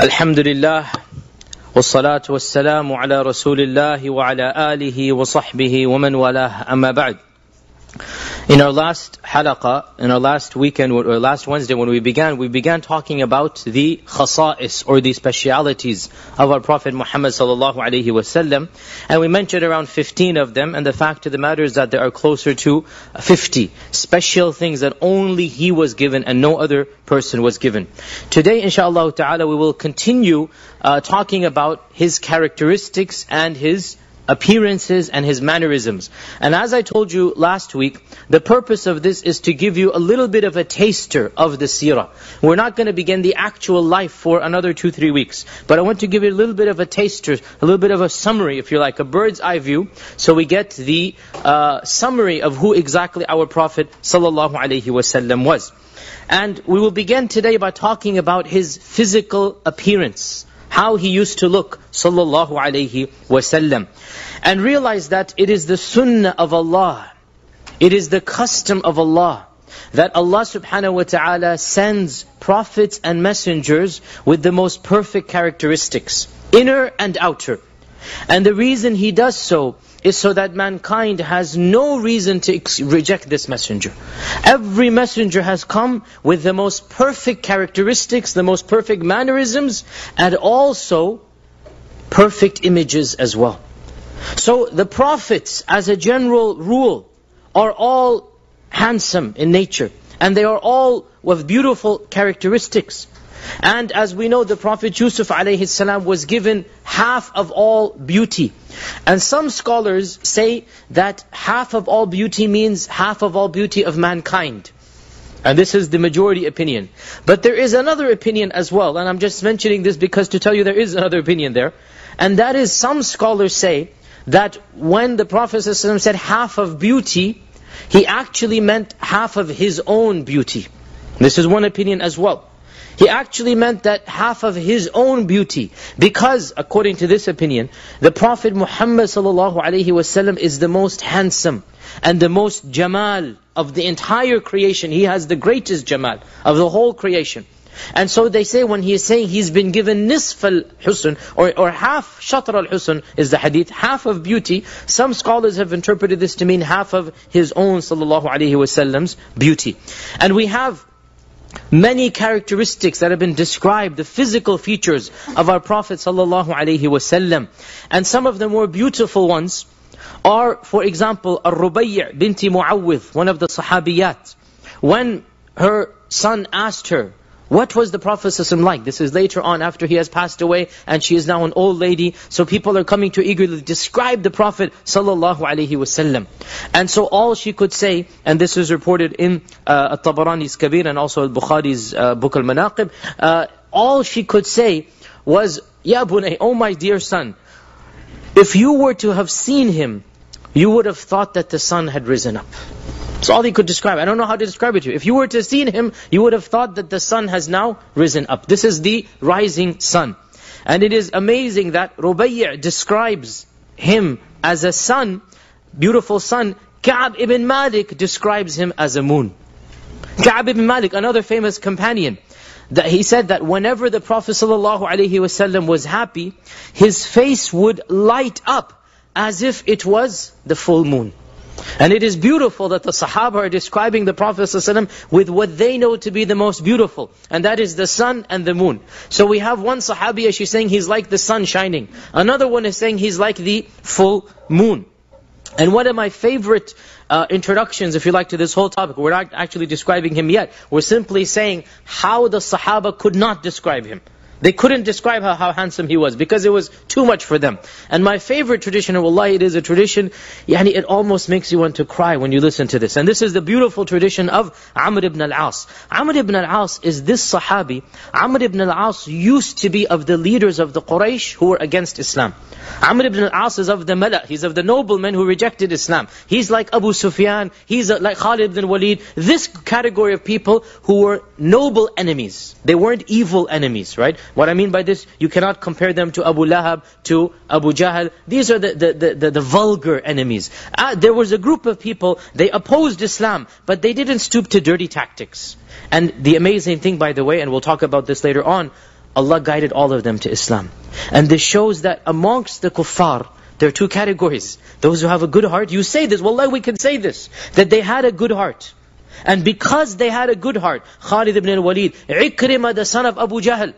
الحمد لله والصلاة والسلام على رسول الله وعلى آله وصحبه ومن والاه. أما بعد In our last halaqa, in our last weekend, or last Wednesday when we began, we began talking about the khasa'is, or the specialities of our Prophet Muhammad sallallahu alaihi wasallam. And we mentioned around 15 of them, and the fact of the matter is that there are closer to 50 special things that only he was given and no other person was given. Today, inshallah ta'ala, we will continue uh, talking about his characteristics and his appearances and his mannerisms. And as I told you last week, the purpose of this is to give you a little bit of a taster of the seerah. We're not going to begin the actual life for another two, three weeks. But I want to give you a little bit of a taster, a little bit of a summary, if you like, a bird's eye view, so we get the uh, summary of who exactly our Prophet ﷺ was. And we will begin today by talking about his physical appearance how he used to look, sallallahu alayhi wasallam. And realize that it is the sunnah of Allah, it is the custom of Allah, that Allah subhanahu wa ta'ala sends prophets and messengers with the most perfect characteristics, inner and outer. And the reason He does so is so that mankind has no reason to reject this messenger. Every messenger has come with the most perfect characteristics, the most perfect mannerisms, and also perfect images as well. So the prophets, as a general rule, are all handsome in nature. And they are all with beautiful characteristics. And as we know, the Prophet Yusuf alayhi was given half of all beauty. And some scholars say that half of all beauty means half of all beauty of mankind. And this is the majority opinion. But there is another opinion as well, and I'm just mentioning this because to tell you there is another opinion there. And that is some scholars say that when the Prophet ﷺ said half of beauty, he actually meant half of his own beauty. This is one opinion as well. He actually meant that half of his own beauty. Because, according to this opinion, the Prophet Muhammad ﷺ is the most handsome and the most jamal of the entire creation. He has the greatest jamal of the whole creation. And so they say when he is saying he's been given nisf al-husn, or, or half shatr al-husn is the hadith, half of beauty, some scholars have interpreted this to mean half of his own sallallahu alaihi wasallam's beauty. And we have many characteristics that have been described, the physical features of our Prophet ﷺ. And some of the more beautiful ones are, for example, Ar-Rubayy binti Muawwidh, one of the Sahabiyat. When her son asked her, what was the Prophet like? This is later on after he has passed away and she is now an old lady. So people are coming to eagerly describe the Prophet ﷺ. And so all she could say, and this is reported in uh, At-Tabarani's Kabir and also Al-Bukhari's uh, Book Al-Manaqib, uh, all she could say was, Ya bunay, oh my dear son, if you were to have seen him, you would have thought that the sun had risen up. That's all he could describe. I don't know how to describe it to you. If you were to have seen him, you would have thought that the sun has now risen up. This is the rising sun. And it is amazing that Rubayy describes him as a sun, beautiful sun. Ka'ab ibn Malik describes him as a moon. Ka'ab ibn Malik, another famous companion, that he said that whenever the Prophet ﷺ was happy, his face would light up as if it was the full moon. And it is beautiful that the Sahaba are describing the Prophet ﷺ with what they know to be the most beautiful. And that is the sun and the moon. So we have one Sahabiya, she's saying he's like the sun shining. Another one is saying he's like the full moon. And one of my favorite uh, introductions, if you like, to this whole topic, we're not actually describing him yet. We're simply saying how the Sahaba could not describe him. They couldn't describe how, how handsome he was because it was too much for them. And my favorite tradition, of Allah, it is a tradition, yani it almost makes you want to cry when you listen to this. And this is the beautiful tradition of Amr ibn al-As. Amr ibn al-As is this Sahabi. Amr ibn al-As used to be of the leaders of the Quraysh who were against Islam. Amr ibn al-As is of the Mala, he's of the noblemen who rejected Islam. He's like Abu Sufyan, he's like Khalid ibn Walid. This category of people who were noble enemies. They weren't evil enemies, right? What I mean by this, you cannot compare them to Abu Lahab, to Abu Jahl. These are the, the, the, the, vulgar enemies. Uh, there was a group of people, they opposed Islam, but they didn't stoop to dirty tactics. And the amazing thing, by the way, and we'll talk about this later on, Allah guided all of them to Islam. And this shows that amongst the kuffar, there are two categories. Those who have a good heart, you say this, Wallah we can say this, that they had a good heart. And because they had a good heart, Khalid ibn al-Walid, Ikrimah the son of Abu Jahl,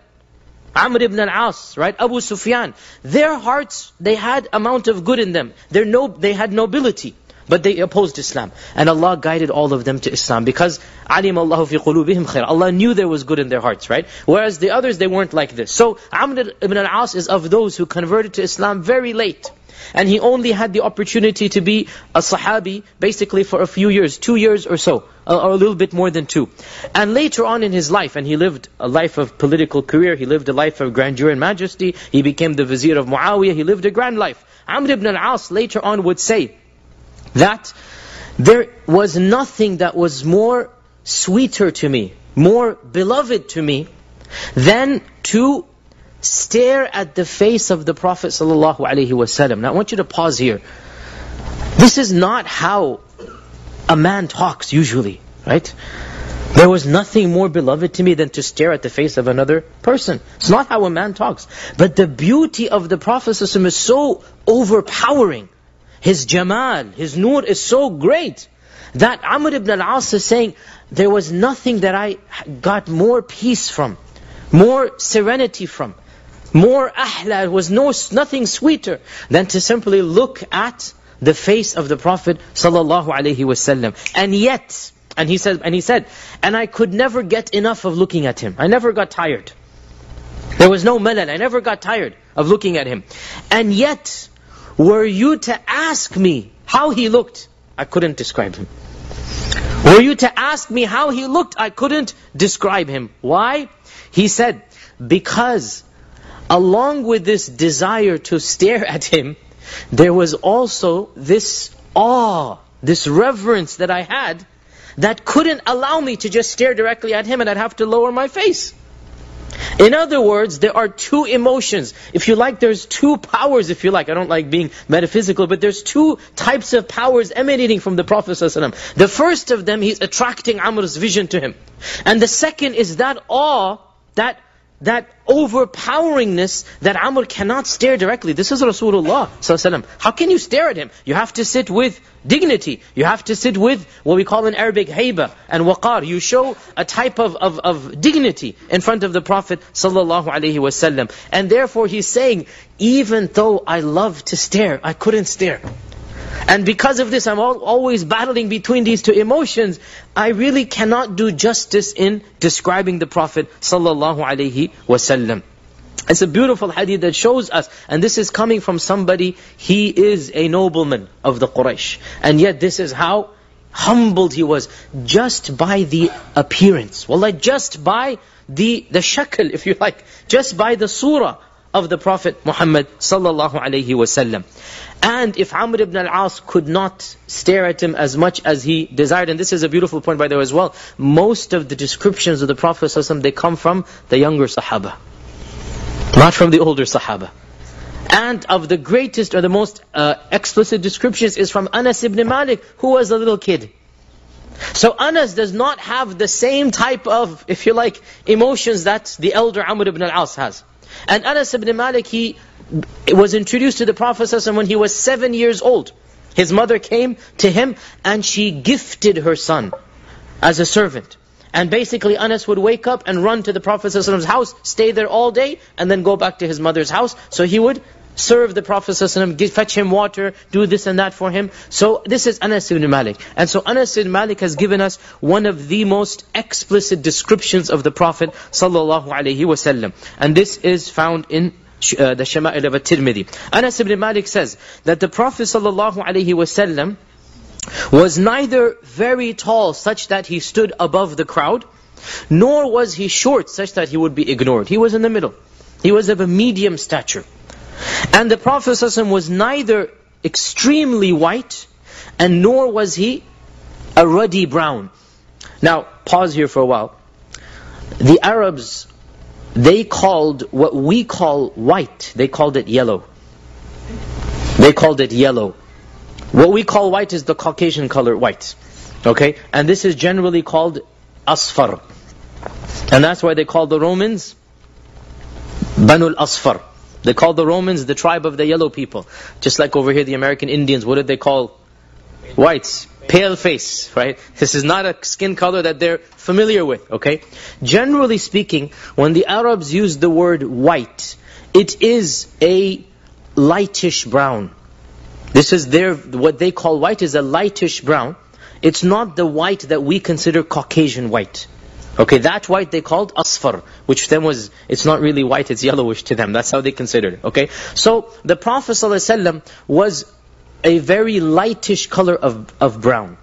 Amr ibn al-As, right, Abu Sufyan, their hearts, they had amount of good in them. They're no, they had nobility. But they opposed Islam. And Allah guided all of them to Islam. Because alim Allah fi qulubihim khair. Allah knew there was good in their hearts, right? Whereas the others, they weren't like this. So Amr ibn al-As is of those who converted to Islam very late. And he only had the opportunity to be a sahabi, basically for a few years, two years or so, or a little bit more than two. And later on in his life, and he lived a life of political career, he lived a life of grandeur and majesty, he became the vizier of Muawiyah, he lived a grand life. Amr ibn al-As later on would say, that there was nothing that was more sweeter to me, more beloved to me, than to stare at the face of the Prophet ﷺ. Now I want you to pause here. This is not how a man talks usually, right? There was nothing more beloved to me than to stare at the face of another person. It's not how a man talks. But the beauty of the Prophet ﷺ is so overpowering his jamal, his nur is so great that Amr ibn al-As is saying, there was nothing that I got more peace from, more serenity from, more ahla, was no, nothing sweeter than to simply look at the face of the Prophet sallallahu alaihi wasallam. And yet, and he said, and he said, and I could never get enough of looking at him. I never got tired. There was no melal. I never got tired of looking at him. And yet, were you to ask me how he looked, I couldn't describe him. Were you to ask me how he looked, I couldn't describe him. Why? He said, because along with this desire to stare at him, there was also this awe, this reverence that I had that couldn't allow me to just stare directly at him and I'd have to lower my face. In other words, there are two emotions. If you like, there's two powers, if you like. I don't like being metaphysical, but there's two types of powers emanating from the Prophet ﷺ. The first of them, he's attracting Amr's vision to him. And the second is that awe, that that overpoweringness that Amr cannot stare directly. This is Rasulullah ﷺ. How can you stare at him? You have to sit with dignity. You have to sit with what we call in Arabic hayba and waqar. You show a type of, of, of dignity in front of the Prophet ﷺ. And therefore he's saying, even though I love to stare, I couldn't stare. And because of this, I'm always battling between these two emotions. I really cannot do justice in describing the Prophet sallallahu alaihi wasallam. It's a beautiful hadith that shows us, and this is coming from somebody, he is a nobleman of the Quraysh. And yet this is how humbled he was, just by the appearance. Wallah, just by the, the shakl, if you like, just by the surah of the Prophet Muhammad sallallahu alaihi wasallam. And if Amr ibn al-As could not stare at him as much as he desired, and this is a beautiful point by the way as well, most of the descriptions of the Prophet ﷺ, they come from the younger Sahaba. Not from the older Sahaba. And of the greatest or the most uh, explicit descriptions is from Anas ibn Malik, who was a little kid. So Anas does not have the same type of, if you like, emotions that the elder Amr ibn al-As has. And Anas ibn Malik, he was introduced to the Prophet ﷺ when he was seven years old. His mother came to him and she gifted her son as a servant. And basically Anas would wake up and run to the Prophet ﷺ's house, stay there all day, and then go back to his mother's house. So he would serve the Prophet ﷺ, fetch him water, do this and that for him. So this is Anas ibn Malik. And so Anas ibn Malik has given us one of the most explicit descriptions of the Prophet ﷺ. And this is found in uh, the Shama'il of At-Tirmidhi. Anas ibn Malik says that the Prophet ﷺ was neither very tall such that he stood above the crowd, nor was he short such that he would be ignored. He was in the middle. He was of a medium stature. And the Prophet was neither extremely white, and nor was he a ruddy brown. Now, pause here for a while. The Arabs they called what we call white, they called it yellow. They called it yellow. What we call white is the Caucasian color white. Okay? And this is generally called asfar. And that's why they call the Romans Banu al-Asfar. They called the Romans the tribe of the yellow people. Just like over here the American Indians, what did they call whites? Pale face, right? This is not a skin color that they're familiar with, okay? Generally speaking, when the Arabs use the word white, it is a lightish brown. This is their, what they call white is a lightish brown. It's not the white that we consider Caucasian white. Okay, that white they called asfar, which then was, it's not really white, it's yellowish to them. That's how they considered it, okay? So, the Prophet ﷺ was a very lightish color of, of brown.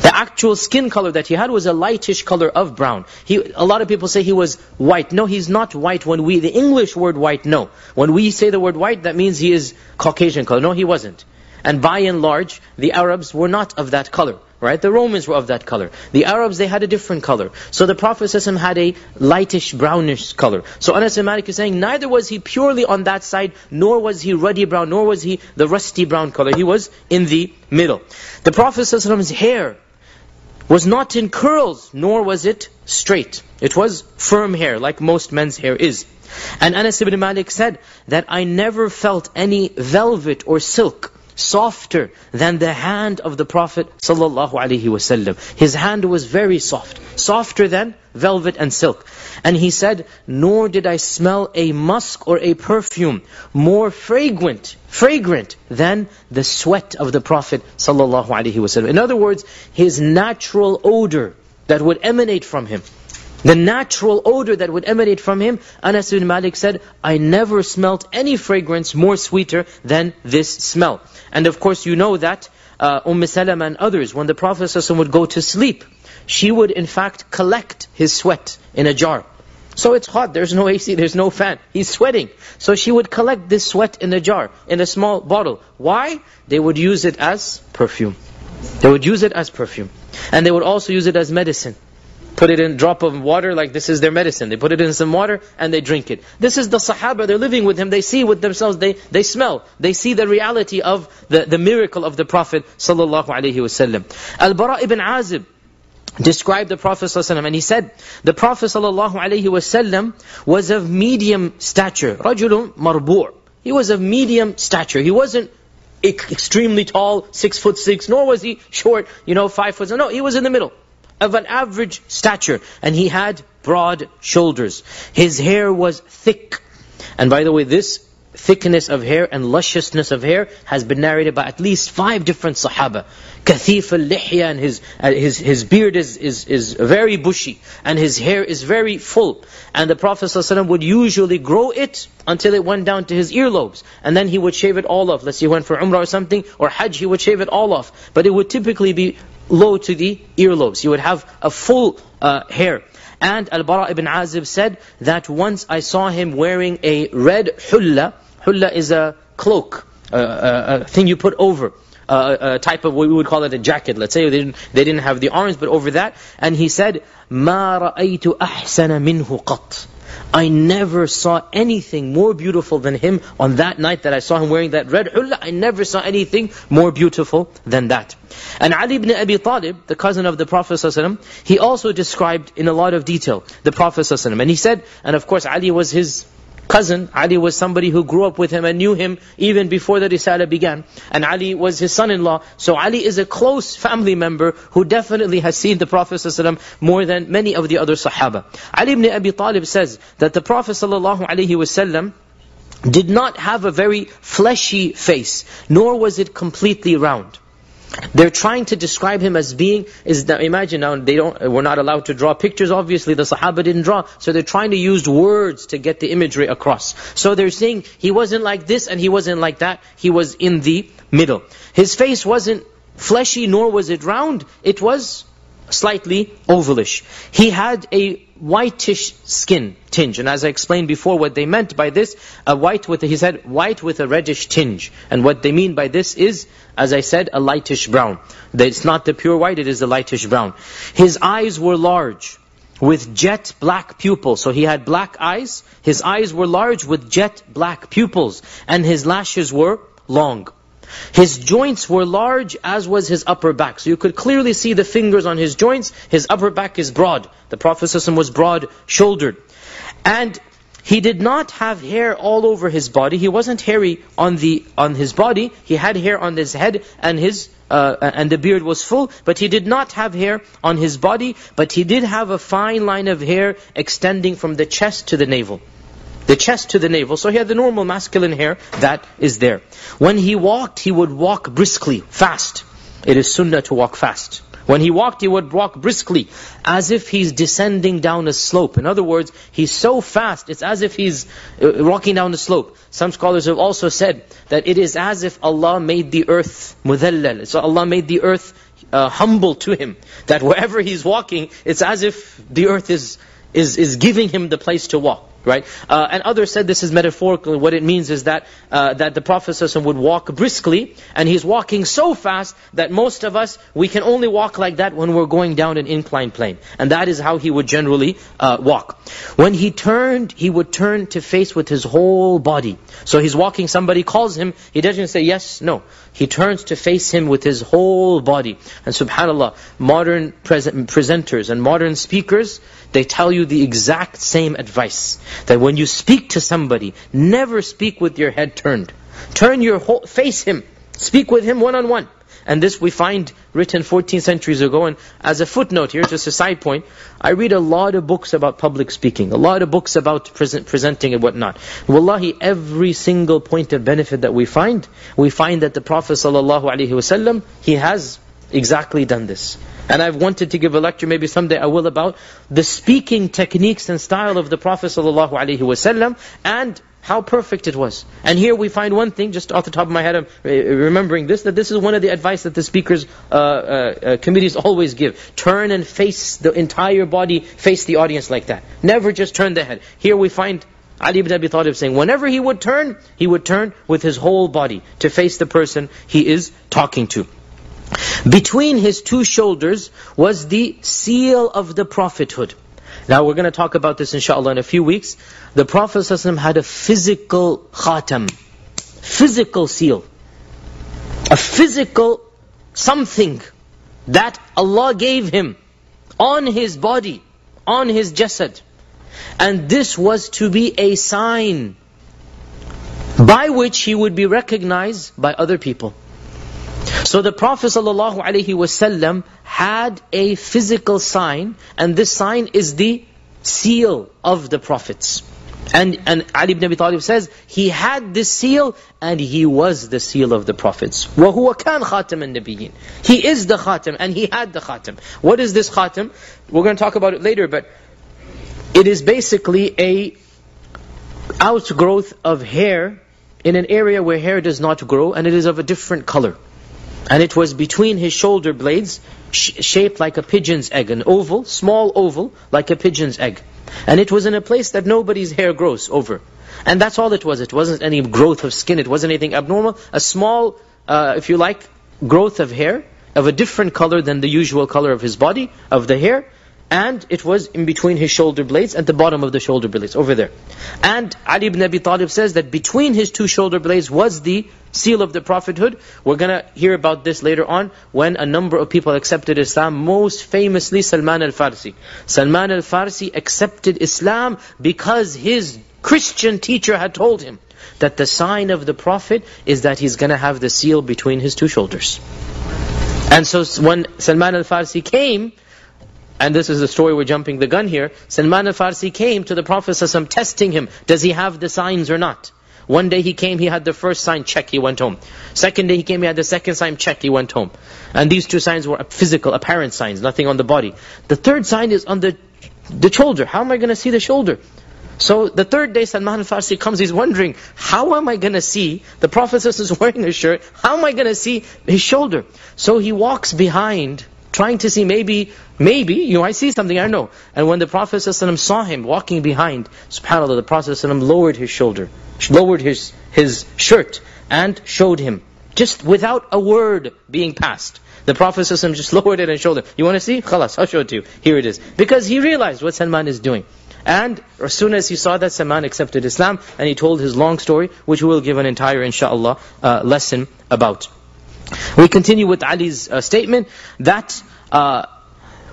The actual skin color that he had was a lightish color of brown. He, a lot of people say he was white. No, he's not white when we, the English word white, no. When we say the word white, that means he is Caucasian color. No, he wasn't. And by and large, the Arabs were not of that color. Right? The Romans were of that color. The Arabs, they had a different color. So the Prophet ﷺ had a lightish, brownish color. So Anas bin Malik is saying, neither was he purely on that side, nor was he ruddy brown, nor was he the rusty brown color. He was in the middle. The Prophet ﷺ's hair was not in curls, nor was it straight. It was firm hair, like most men's hair is. And Anas ibn Malik said that I never felt any velvet or silk softer than the hand of the Prophet ﷺ. His hand was very soft, softer than velvet and silk. And he said, nor did I smell a musk or a perfume more fragrant, fragrant than the sweat of the Prophet ﷺ. In other words, his natural odor that would emanate from him. The natural odor that would emanate from him, Anas bin Malik said, I never smelt any fragrance more sweeter than this smell. And of course you know that uh, Umm Salama and others, when the Prophet ﷺ would go to sleep, she would in fact collect his sweat in a jar. So it's hot, there's no AC, there's no fan. He's sweating. So she would collect this sweat in a jar, in a small bottle. Why? They would use it as perfume. They would use it as perfume. And they would also use it as medicine put it in drop of water like this is their medicine. They put it in some water and they drink it. This is the Sahaba, they're living with him, they see with themselves, they, they smell, they see the reality of the, the miracle of the Prophet sallallahu alaihi wasallam. Al-Bara ibn Azib, described the Prophet ﷺ and he said, the Prophet ﷺ was of medium stature. رَجُلٌ marbu'. He was of medium stature. He wasn't extremely tall, six foot six, nor was he short, you know, five foot. No, he was in the middle of an average stature. And he had broad shoulders. His hair was thick. And by the way, this thickness of hair and lusciousness of hair has been narrated by at least five different Sahaba. Kathif al-lihya and his, uh, his, his beard is, is, is very bushy and his hair is very full. And the Prophet ﷺ would usually grow it until it went down to his earlobes. And then he would shave it all off. Let's say he went for Umrah or something, or Hajj, he would shave it all off. But it would typically be low to the earlobes. You would have a full uh, hair. And Al-Bara ibn Azib said that once I saw him wearing a red hulla. Hulla is a cloak, a, a, a thing you put over. a type of, we would call it a jacket. Let's say they didn't, they didn't have the arms, but over that. And he said, مَا رَأَيْتُ أَحْسَنَ مِنْهُ قَطْ I never saw anything more beautiful than him on that night that I saw him wearing that red hulla. I never saw anything more beautiful than that. And Ali ibn Abi Talib, the cousin of the Prophet ﷺ, he also described in a lot of detail the Prophet ﷺ. And he said, and of course Ali was his cousin. Ali was somebody who grew up with him and knew him even before the Risala began. And Ali was his son-in-law. So Ali is a close family member who definitely has seen the Prophet ﷺ more than many of the other Sahaba. Ali ibn Abi Talib says that the Prophet ﷺ did not have a very fleshy face, nor was it completely round. They're trying to describe him as being, is that, imagine now, they don't, we're not allowed to draw pictures, obviously, the Sahaba didn't draw, so they're trying to use words to get the imagery across. So they're saying, he wasn't like this and he wasn't like that, he was in the middle. His face wasn't fleshy, nor was it round, it was slightly ovalish. He had a whitish skin tinge. And as I explained before, what they meant by this, a white with, a, he said, white with a reddish tinge. And what they mean by this is, as I said, a lightish brown. It's not the pure white, it is the lightish brown. His eyes were large, with jet black pupils. So he had black eyes, his eyes were large with jet black pupils, and his lashes were long. His joints were large as was his upper back. So you could clearly see the fingers on his joints. His upper back is broad. The Prophet was broad-shouldered. And he did not have hair all over his body. He wasn't hairy on the on his body. He had hair on his head and his uh, and the beard was full, but he did not have hair on his body, but he did have a fine line of hair extending from the chest to the navel. The chest to the navel. So he had the normal masculine hair that is there. When he walked, he would walk briskly, fast. It is sunnah to walk fast. When he walked, he would walk briskly, as if he's descending down a slope. In other words, he's so fast, it's as if he's uh, walking down the slope. Some scholars have also said that it is as if Allah made the earth mudallal. So Allah made the earth uh, humble to him. That wherever he's walking, it's as if the earth is, is, is giving him the place to walk right? Uh, and others said this is metaphorical. What it means is that uh, that the Prophet ﷺ would walk briskly, and he's walking so fast that most of us, we can only walk like that when we're going down an inclined plane. And that is how he would generally uh, walk. When he turned, he would turn to face with his whole body. So he's walking, somebody calls him, he doesn't say yes, no. He turns to face him with his whole body. And subhanAllah, modern presenters and modern speakers, they tell you the exact same advice. That when you speak to somebody, never speak with your head turned. Turn your whole, face him. Speak with him one-on-one. And this we find written 14 centuries ago. And as a footnote here, just a side point, I read a lot of books about public speaking, a lot of books about present, presenting and whatnot. Wallahi, every single point of benefit that we find, we find that the Prophet ﷺ, he has exactly done this. And I've wanted to give a lecture, maybe someday I will, about the speaking techniques and style of the Prophet ﷺ and how perfect it was. And here we find one thing, just off the top of my head, I'm remembering this, that this is one of the advice that the speakers' uh, uh, uh, committees always give. Turn and face the entire body, face the audience like that. Never just turn the head. Here we find Ali ibn Abi Talib saying, whenever he would turn, he would turn with his whole body to face the person he is talking to. Between his two shoulders was the seal of the prophethood. Now we're going to talk about this inshallah in a few weeks. The Prophet had a physical khatam, physical seal. A physical something that Allah gave him on his body, on his jasad. And this was to be a sign by which he would be recognized by other people. So the Prophet ﷺ had a physical sign, and this sign is the seal of the prophets. And, and Ali ibn Abi Talib says, he had this seal, and he was the seal of the prophets. وَهُوَ كَانْ خَاتَمَ النَّبِيِّينَ He is the khatam, and he had the khatam. What is this khatam? We're going to talk about it later, but it is basically a outgrowth of hair in an area where hair does not grow, and it is of a different color. And it was between his shoulder blades, sh shaped like a pigeon's egg, an oval, small oval, like a pigeon's egg. And it was in a place that nobody's hair grows over. And that's all it was. It wasn't any growth of skin, it wasn't anything abnormal. A small, uh, if you like, growth of hair, of a different color than the usual color of his body, of the hair, and it was in between his shoulder blades, at the bottom of the shoulder blades, over there. And Ali ibn Abi Talib says that between his two shoulder blades was the seal of the prophethood. We're going to hear about this later on when a number of people accepted Islam, most famously Salman al-Farsi. Salman al-Farsi accepted Islam because his Christian teacher had told him that the sign of the prophet is that he's going to have the seal between his two shoulders. And so when Salman al-Farsi came, and this is the story, we're jumping the gun here. Salman al-Farsi came to the Prophet ﷺ testing him. Does he have the signs or not? One day he came, he had the first sign, check, he went home. Second day he came, he had the second sign, check, he went home. And these two signs were physical, apparent signs, nothing on the body. The third sign is on the, the shoulder. How am I going to see the shoulder? So the third day Salman al-Farsi comes, he's wondering, how am I going to see, the Prophet is wearing a shirt, how am I going to see his shoulder? So he walks behind trying to see maybe, maybe, you know, I see something, I know. And when the Prophet ﷺ saw him walking behind, subhanAllah, the Prophet ﷺ lowered his shoulder, lowered his, his shirt, and showed him. Just without a word being passed. The Prophet ﷺ just lowered it and showed him. You want to see? Khalas, I'll show it to you. Here it is. Because he realized what Salman is doing. And as soon as he saw that, Salman accepted Islam, and he told his long story, which we will give an entire, inshaAllah, uh, lesson about. We continue with Ali's uh, statement that uh,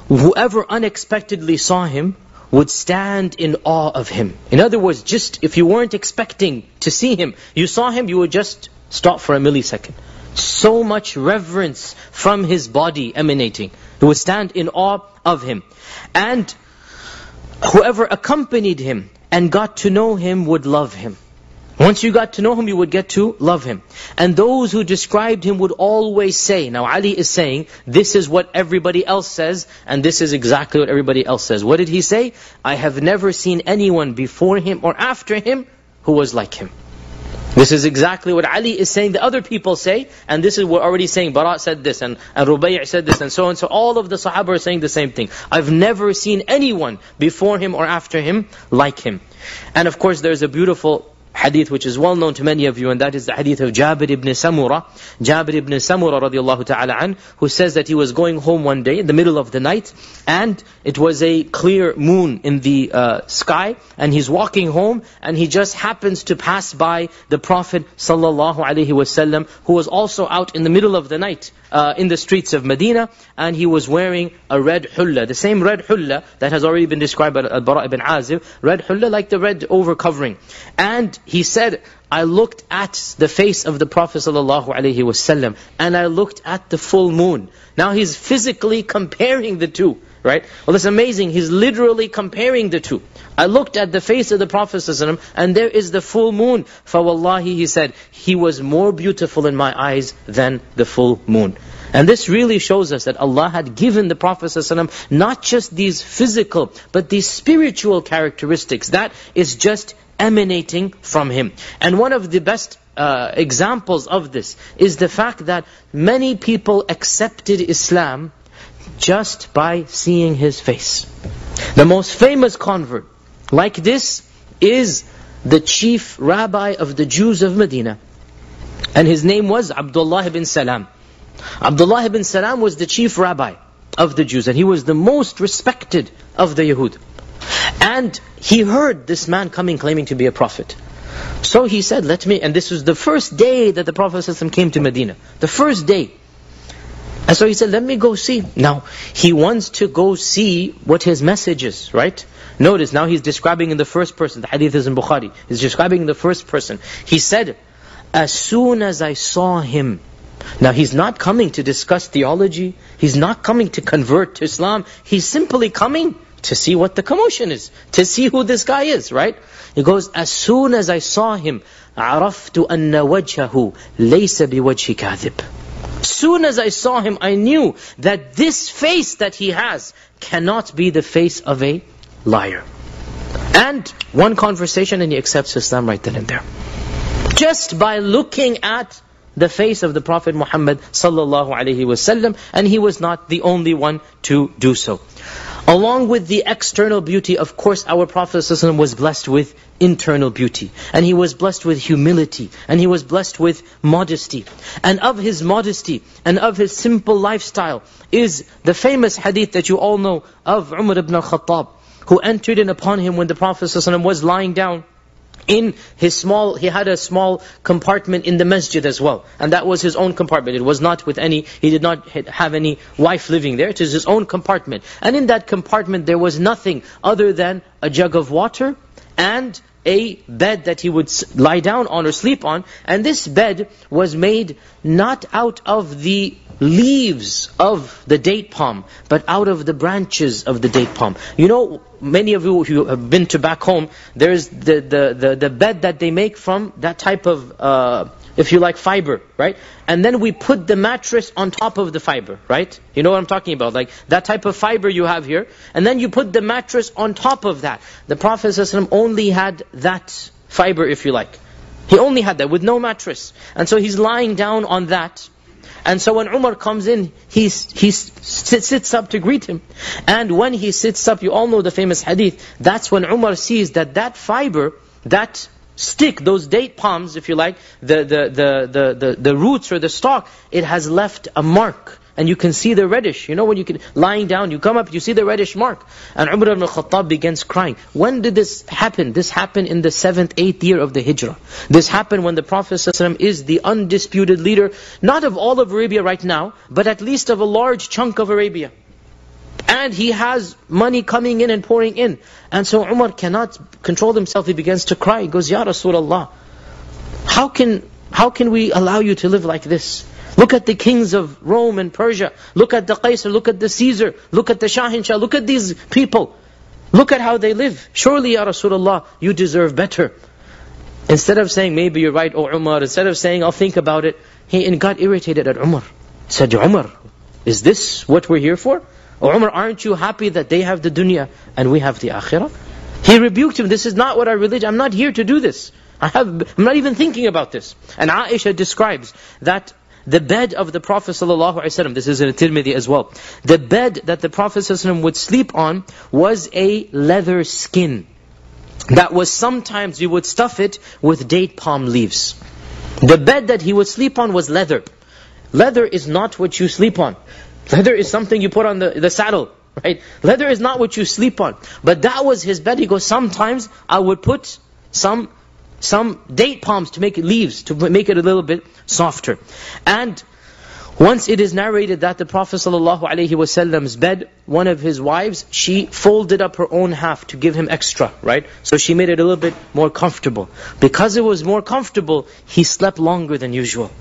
whoever unexpectedly saw him would stand in awe of him. In other words, just if you weren't expecting to see him, you saw him, you would just stop for a millisecond. So much reverence from his body emanating. You would stand in awe of him. And whoever accompanied him and got to know him would love him. Once you got to know him, you would get to love him. And those who described him would always say, now Ali is saying, this is what everybody else says, and this is exactly what everybody else says. What did he say? I have never seen anyone before him or after him who was like him. This is exactly what Ali is saying, the other people say, and this is what we're already saying, Bara said this, and, and Rubai' said this, and so on. So all of the Sahaba are saying the same thing. I've never seen anyone before him or after him like him. And of course there's a beautiful hadith which is well known to many of you, and that is the hadith of Jabir ibn Samura. Jabir ibn Samura radiallahu ta'ala an, who says that he was going home one day in the middle of the night, and it was a clear moon in the uh, sky, and he's walking home, and he just happens to pass by the Prophet sallallahu alaihi wasallam, who was also out in the middle of the night uh, in the streets of Medina, and he was wearing a red hulla, the same red hulla that has already been described by Al-Bara ibn Azib, red hulla like the red overcovering. And he said, I looked at the face of the Prophet ﷺ, and I looked at the full moon. Now he's physically comparing the two, right? Well, it's amazing, he's literally comparing the two. I looked at the face of the Prophet ﷺ, and there is the full moon. فَوَاللَّهِ He said, he was more beautiful in my eyes than the full moon. And this really shows us that Allah had given the Prophet ﷺ not just these physical, but these spiritual characteristics. That is just emanating from him. And one of the best uh, examples of this is the fact that many people accepted Islam just by seeing his face. The most famous convert like this is the chief rabbi of the Jews of Medina. And his name was Abdullah ibn Salam. Abdullah ibn Salam was the chief rabbi of the Jews. And he was the most respected of the Yahud. And he heard this man coming claiming to be a prophet. So he said, let me, and this was the first day that the Prophet ﷺ came to Medina. The first day. And so he said, let me go see. Now, he wants to go see what his message is, right? Notice, now he's describing in the first person. The hadith is in Bukhari. He's describing in the first person. He said, as soon as I saw him, now he's not coming to discuss theology. He's not coming to convert to Islam. He's simply coming to see what the commotion is, to see who this guy is, right? He goes, as soon as I saw him, عرفت أن وجهه ليس بوجه كاذب. Soon as I saw him, I knew that this face that he has cannot be the face of a liar. And one conversation and he accepts Islam right then and there. Just by looking at the face of the Prophet Muhammad sallallahu alaihi wasallam, and he was not the only one to do so. Along with the external beauty, of course, our Prophet ﷺ was blessed with internal beauty. And he was blessed with humility. And he was blessed with modesty. And of his modesty and of his simple lifestyle is the famous hadith that you all know of Umar ibn al-Khattab, who entered in upon him when the Prophet ﷺ was lying down in his small, he had a small compartment in the masjid as well. And that was his own compartment. It was not with any, he did not have any wife living there. It is his own compartment. And in that compartment there was nothing other than a jug of water and a bed that he would lie down on or sleep on. And this bed was made not out of the leaves of the date palm, but out of the branches of the date palm. You know, many of you who have been to back home, there's the, the, the, the bed that they make from that type of, uh, if you like, fiber, right? And then we put the mattress on top of the fiber, right? You know what I'm talking about, like that type of fiber you have here. And then you put the mattress on top of that. The Prophet ﷺ only had that fiber, if you like. He only had that with no mattress. And so he's lying down on that. And so when Umar comes in, he, he sits up to greet him. And when he sits up, you all know the famous hadith, that's when Umar sees that that fiber, that stick, those date palms, if you like, the, the, the, the, the, the roots or the stalk, it has left a mark and you can see the reddish. You know when you can, lying down, you come up, you see the reddish mark. And Umar ibn Khattab begins crying. When did this happen? This happened in the seventh, eighth year of the Hijrah. This happened when the Prophet ﷺ is the undisputed leader, not of all of Arabia right now, but at least of a large chunk of Arabia. And he has money coming in and pouring in. And so Umar cannot control himself. He begins to cry. He goes, Ya Rasulullah, how can, how can we allow you to live like this? Look at the kings of Rome and Persia. Look at the Qaisar. Look at the Caesar. Look at the Shahinshah. Look at these people. Look at how they live. Surely, Ya Rasulullah, you deserve better. Instead of saying, maybe you're right, O Umar, instead of saying, I'll think about it, he got irritated at Umar. Said, Umar, is this what we're here for? O Umar, aren't you happy that they have the dunya and we have the akhirah? He rebuked him, this is not what our religion, I'm not here to do this. I have, I'm not even thinking about this. And Aisha describes that the bed of the Prophet ﷺ, this is in a Tirmidhi as well, the bed that the Prophet ﷺ would sleep on was a leather skin. That was sometimes you would stuff it with date palm leaves. The bed that he would sleep on was leather. Leather is not what you sleep on. Leather is something you put on the, the saddle, right? Leather is not what you sleep on. But that was his bed. He goes, sometimes I would put some some date palms to make it leaves, to make it a little bit softer. And once it is narrated that the Prophet ﷺ's bed, one of his wives, she folded up her own half to give him extra, right? So she made it a little bit more comfortable. Because it was more comfortable, he slept longer than usual.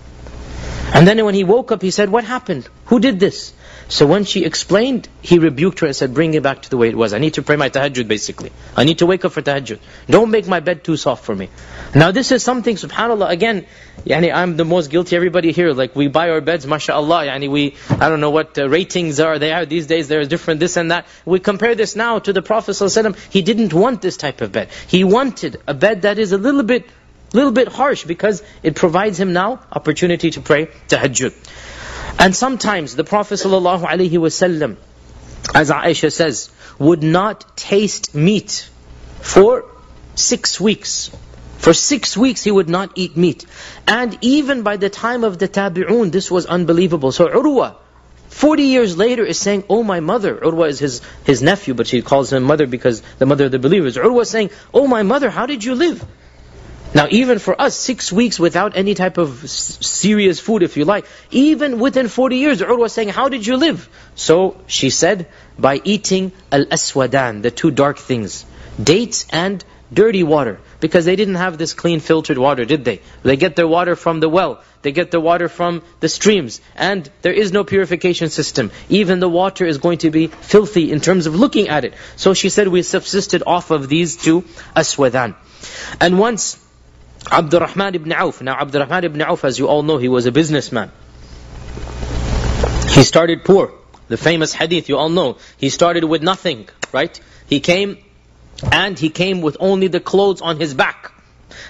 And then when he woke up, he said, what happened? Who did this? So when she explained, he rebuked her and said, bring it back to the way it was. I need to pray my tahajjud basically. I need to wake up for tahajjud. Don't make my bed too soft for me. Now this is something, subhanAllah, again, yani I'm the most guilty, everybody here, like we buy our beds, mashallah, yani we, I don't know what uh, ratings are, they are these days, there's different this and that. We compare this now to the Prophet ﷺ, he didn't want this type of bed. He wanted a bed that is a little bit, little bit harsh because it provides him now opportunity to pray tahajjud. And sometimes the Prophet ﷺ, as Aisha says, would not taste meat for six weeks. For six weeks he would not eat meat. And even by the time of the tabi'un, this was unbelievable. So Urwa, 40 years later is saying, Oh my mother. Urwa is his, his nephew, but she calls him mother because the mother of the believers. Urwa is saying, Oh my mother, how did you live? Now even for us, six weeks without any type of serious food, if you like, even within 40 years, Urwa was saying, how did you live? So she said, by eating al-aswadan, the two dark things, dates and dirty water. Because they didn't have this clean filtered water, did they? They get their water from the well. They get their water from the streams. And there is no purification system. Even the water is going to be filthy in terms of looking at it. So she said we subsisted off of these two aswadan. And once Abdurrahman ibn Auf. Now Abdurrahman ibn Auf, as you all know, he was a businessman. He started poor. The famous hadith, you all know. He started with nothing, right? He came, and he came with only the clothes on his back.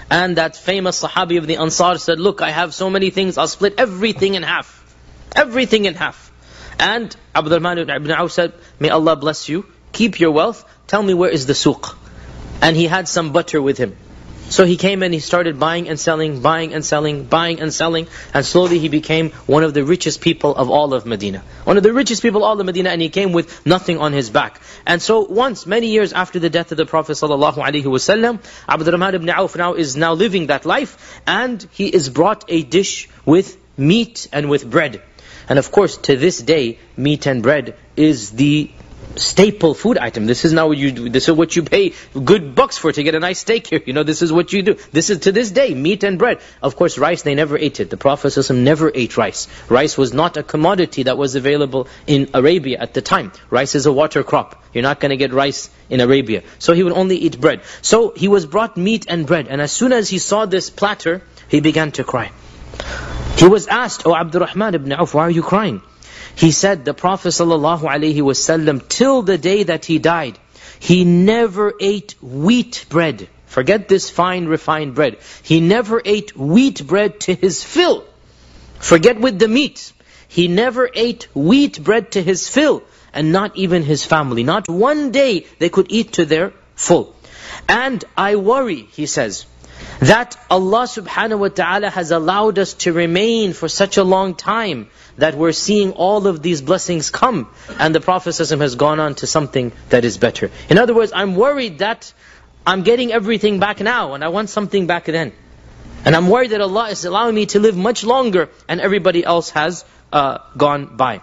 And that famous Sahabi of the Ansar said, look, I have so many things, I'll split everything in half. Everything in half. And Abdurrahman ibn Auf said, may Allah bless you, keep your wealth, tell me where is the suq. And he had some butter with him. So he came and he started buying and selling, buying and selling, buying and selling, and slowly he became one of the richest people of all of Medina. One of the richest people all of Medina, and he came with nothing on his back. And so once, many years after the death of the Prophet ﷺ, Abdurrahman ibn Auf now is now living that life, and he is brought a dish with meat and with bread. And of course, to this day, meat and bread is the staple food item. This is not what you do. This is what you pay good bucks for to get a nice steak here. You know, this is what you do. This is to this day, meat and bread. Of course, rice, they never ate it. The Prophet ﷺ never ate rice. Rice was not a commodity that was available in Arabia at the time. Rice is a water crop. You're not going to get rice in Arabia. So he would only eat bread. So he was brought meat and bread. And as soon as he saw this platter, he began to cry. He was asked, Oh Abdurrahman ibn Auf, why are you crying? He said, the Prophet ﷺ, till the day that he died, he never ate wheat bread. Forget this fine, refined bread. He never ate wheat bread to his fill. Forget with the meat. He never ate wheat bread to his fill, and not even his family. Not one day they could eat to their full. And I worry, he says, that Allah subhanahu wa ta'ala has allowed us to remain for such a long time that we're seeing all of these blessings come and the Prophet has gone on to something that is better. In other words, I'm worried that I'm getting everything back now and I want something back then. And I'm worried that Allah is allowing me to live much longer and everybody else has uh, gone by.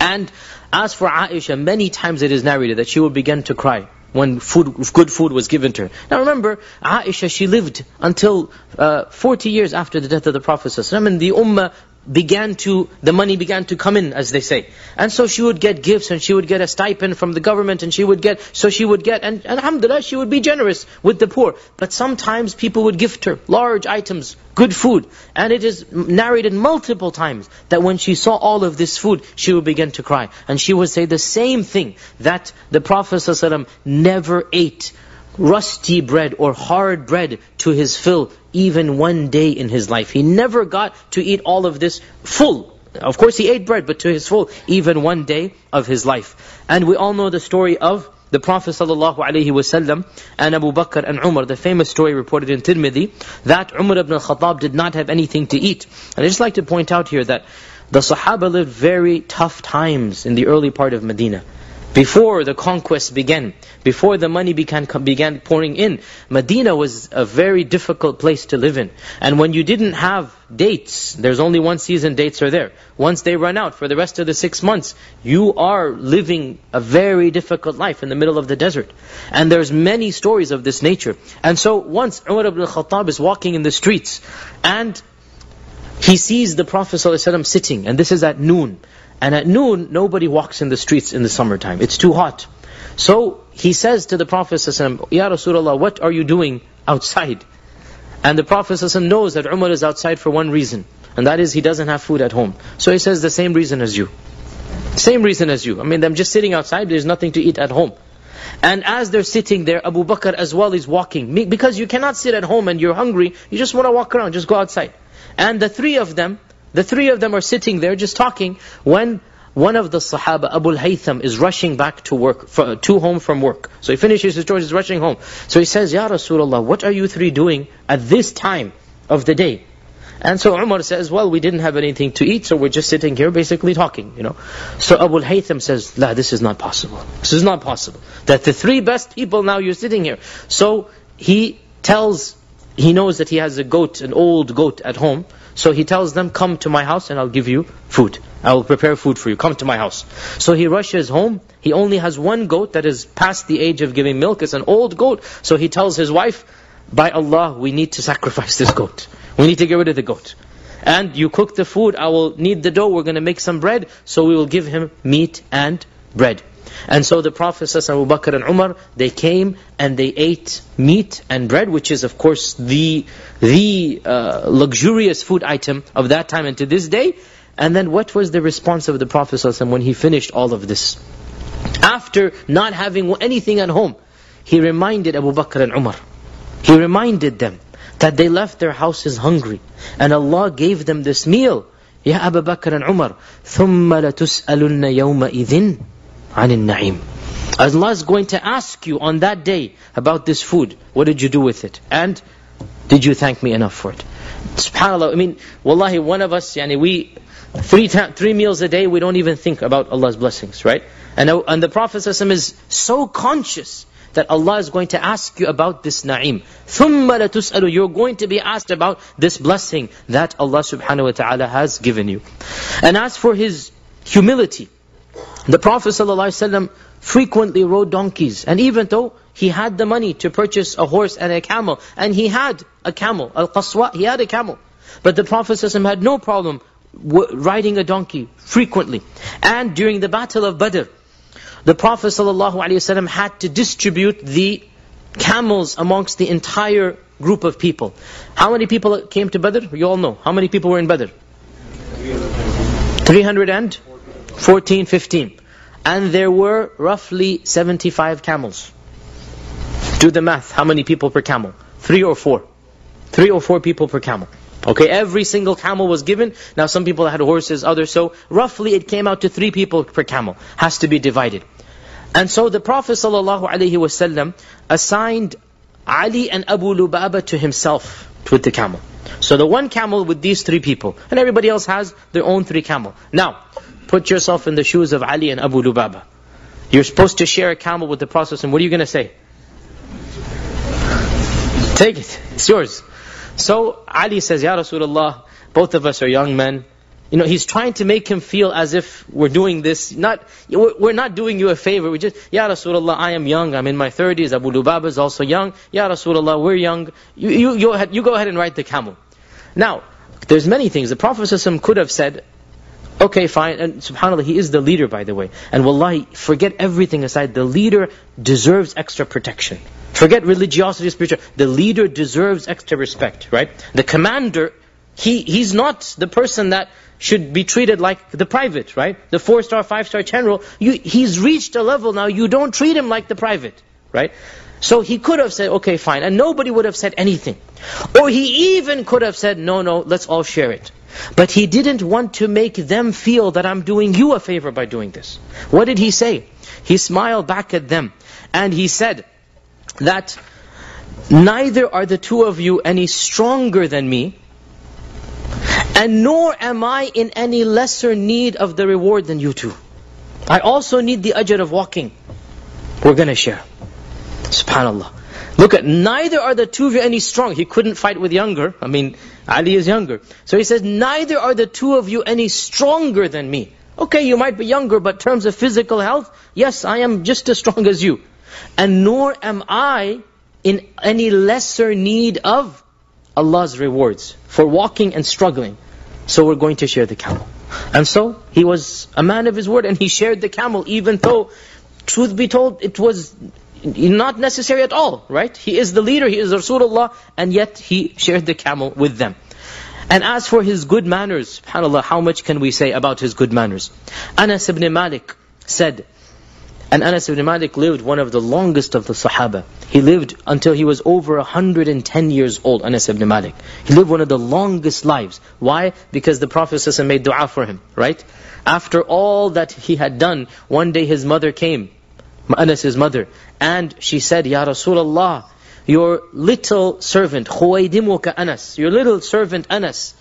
And as for Aisha, many times it is narrated that she would begin to cry when food, good food was given to her. Now remember, Aisha, she lived until uh, 40 years after the death of the Prophet ﷺ, and the ummah began to, the money began to come in, as they say. And so she would get gifts, and she would get a stipend from the government, and she would get, so she would get, and, and alhamdulillah, she would be generous with the poor. But sometimes people would gift her large items, good food. And it is narrated multiple times that when she saw all of this food, she would begin to cry. And she would say the same thing, that the Prophet ﷺ never ate rusty bread or hard bread to his fill even one day in his life. He never got to eat all of this full. Of course he ate bread, but to his full, even one day of his life. And we all know the story of the Prophet ﷺ and Abu Bakr and Umar, the famous story reported in Tirmidhi, that Umar ibn al-Khattab did not have anything to eat. And I just like to point out here that the Sahaba lived very tough times in the early part of Medina. Before the conquest began, before the money began, began pouring in, Medina was a very difficult place to live in. And when you didn't have dates, there's only one season dates are there. Once they run out for the rest of the six months, you are living a very difficult life in the middle of the desert. And there's many stories of this nature. And so once Umar ibn al-Khattab is walking in the streets, and he sees the Prophet ﷺ sitting, and this is at noon. And at noon, nobody walks in the streets in the summertime. It's too hot. So he says to the Prophet ﷺ, Ya Rasulullah, what are you doing outside? And the Prophet ﷺ knows that Umar is outside for one reason. And that is he doesn't have food at home. So he says the same reason as you. Same reason as you. I mean, I'm just sitting outside, there's nothing to eat at home. And as they're sitting there, Abu Bakr as well is walking. Because you cannot sit at home and you're hungry, you just want to walk around, just go outside. And the three of them, the three of them are sitting there just talking when one of the Sahaba, Abu al-Haytham, is rushing back to work, to home from work. So he finishes his chores, he's rushing home. So he says, Ya Rasulullah, what are you three doing at this time of the day? And so Umar says, well, we didn't have anything to eat, so we're just sitting here basically talking, you know. So Abu al-Haytham says, La, this is not possible. This is not possible. That the three best people now you're sitting here. So he tells, he knows that he has a goat, an old goat at home. So he tells them, come to my house and I'll give you food. I will prepare food for you. Come to my house. So he rushes home. He only has one goat that is past the age of giving milk. It's an old goat. So he tells his wife, by Allah, we need to sacrifice this goat. We need to get rid of the goat. And you cook the food, I will knead the dough, we're going to make some bread, so we will give him meat and bread. And so the Prophet Abu Bakr and Umar, they came and they ate meat and bread, which is of course the, the uh, luxurious food item of that time and to this day. And then what was the response of the Prophet ﷺ when he finished all of this? After not having anything at home, he reminded Abu Bakr and Umar. He reminded them that they left their houses hungry. And Allah gave them this meal. Ya Abu Bakr and Umar, ثُمَّ لَتُسْأَلُنَّ يَوْمَئِذٍ عَنِ النَّعِيمِ Allah is going to ask you on that day about this food. What did you do with it? And did you thank me enough for it? SubhanAllah, I mean, wallahi, one of us, yani we, three, three meals a day, we don't even think about Allah's blessings, right? And, and the Prophet ﷺ is so conscious that Allah is going to ask you about this na'im. ثُمَّ لَتُسْأَلُ You're going to be asked about this blessing that Allah subhanahu wa ta'ala has given you. And as for his humility, the Prophet ﷺ frequently rode donkeys. And even though he had the money to purchase a horse and a camel, and he had a camel, al-qaswa, he had a camel. But the Prophet ﷺ had no problem riding a donkey frequently. And during the battle of Badr, the Prophet ﷺ had to distribute the camels amongst the entire group of people. How many people came to Badr? You all know. How many people were in Badr? 314, 15. And there were roughly 75 camels. Do the math. How many people per camel? Three or four. Three or four people per camel. Okay, every single camel was given. Now some people had horses, others. So roughly it came out to three people per camel. Has to be divided. And so the Prophet ﷺ assigned Ali and Abu Lubaba to himself with the camel. So the one camel with these three people. And everybody else has their own three camel. Now, put yourself in the shoes of Ali and Abu Lubaba. You're supposed to share a camel with the Prophet and what are you going to say? Take it. It's yours. So Ali says, Ya Rasulullah, both of us are young men. You know, he's trying to make him feel as if we're doing this, not, we're not doing you a favor. We just, Ya Rasulullah, I am young, I'm in my 30s, Abu Lubaba is also young. Ya Rasulullah, we're young. You, you, you, go ahead, you go ahead and ride the camel. Now, there's many things. The Prophet could have said, okay, fine, and subhanAllah, he is the leader by the way. And wallahi, forget everything aside, the leader deserves extra protection. Forget religiosity, spiritual. The leader deserves extra respect, right? The commander, he, he's not the person that should be treated like the private, right? The four-star, five-star general, you, he's reached a level now, you don't treat him like the private, right? So he could have said, okay, fine, and nobody would have said anything. Or he even could have said, no, no, let's all share it. But he didn't want to make them feel that I'm doing you a favor by doing this. What did he say? He smiled back at them, and he said that neither are the two of you any stronger than me, and nor am I in any lesser need of the reward than you two. I also need the ajr of walking. We're going to share. SubhanAllah. Look at, neither are the two of you any strong. He couldn't fight with younger. I mean, Ali is younger. So he says, neither are the two of you any stronger than me. Okay, you might be younger, but in terms of physical health, yes, I am just as strong as you. And nor am I in any lesser need of Allah's rewards for walking and struggling. So we're going to share the camel. And so, he was a man of his word and he shared the camel even though, truth be told, it was not necessary at all, right? He is the leader, he is Rasulullah, and yet he shared the camel with them. And as for his good manners, subhanAllah, how much can we say about his good manners? Anas ibn Malik said, and Anas ibn Malik lived one of the longest of the Sahaba. He lived until he was over 110 years old, Anas ibn Malik. He lived one of the longest lives. Why? Because the Prophet ﷺ made dua for him, right? After all that he had done, one day his mother came, Anas' mother, and she said, Ya Rasulullah, your little servant, Khuwaydimuka Anas, your little servant Anas,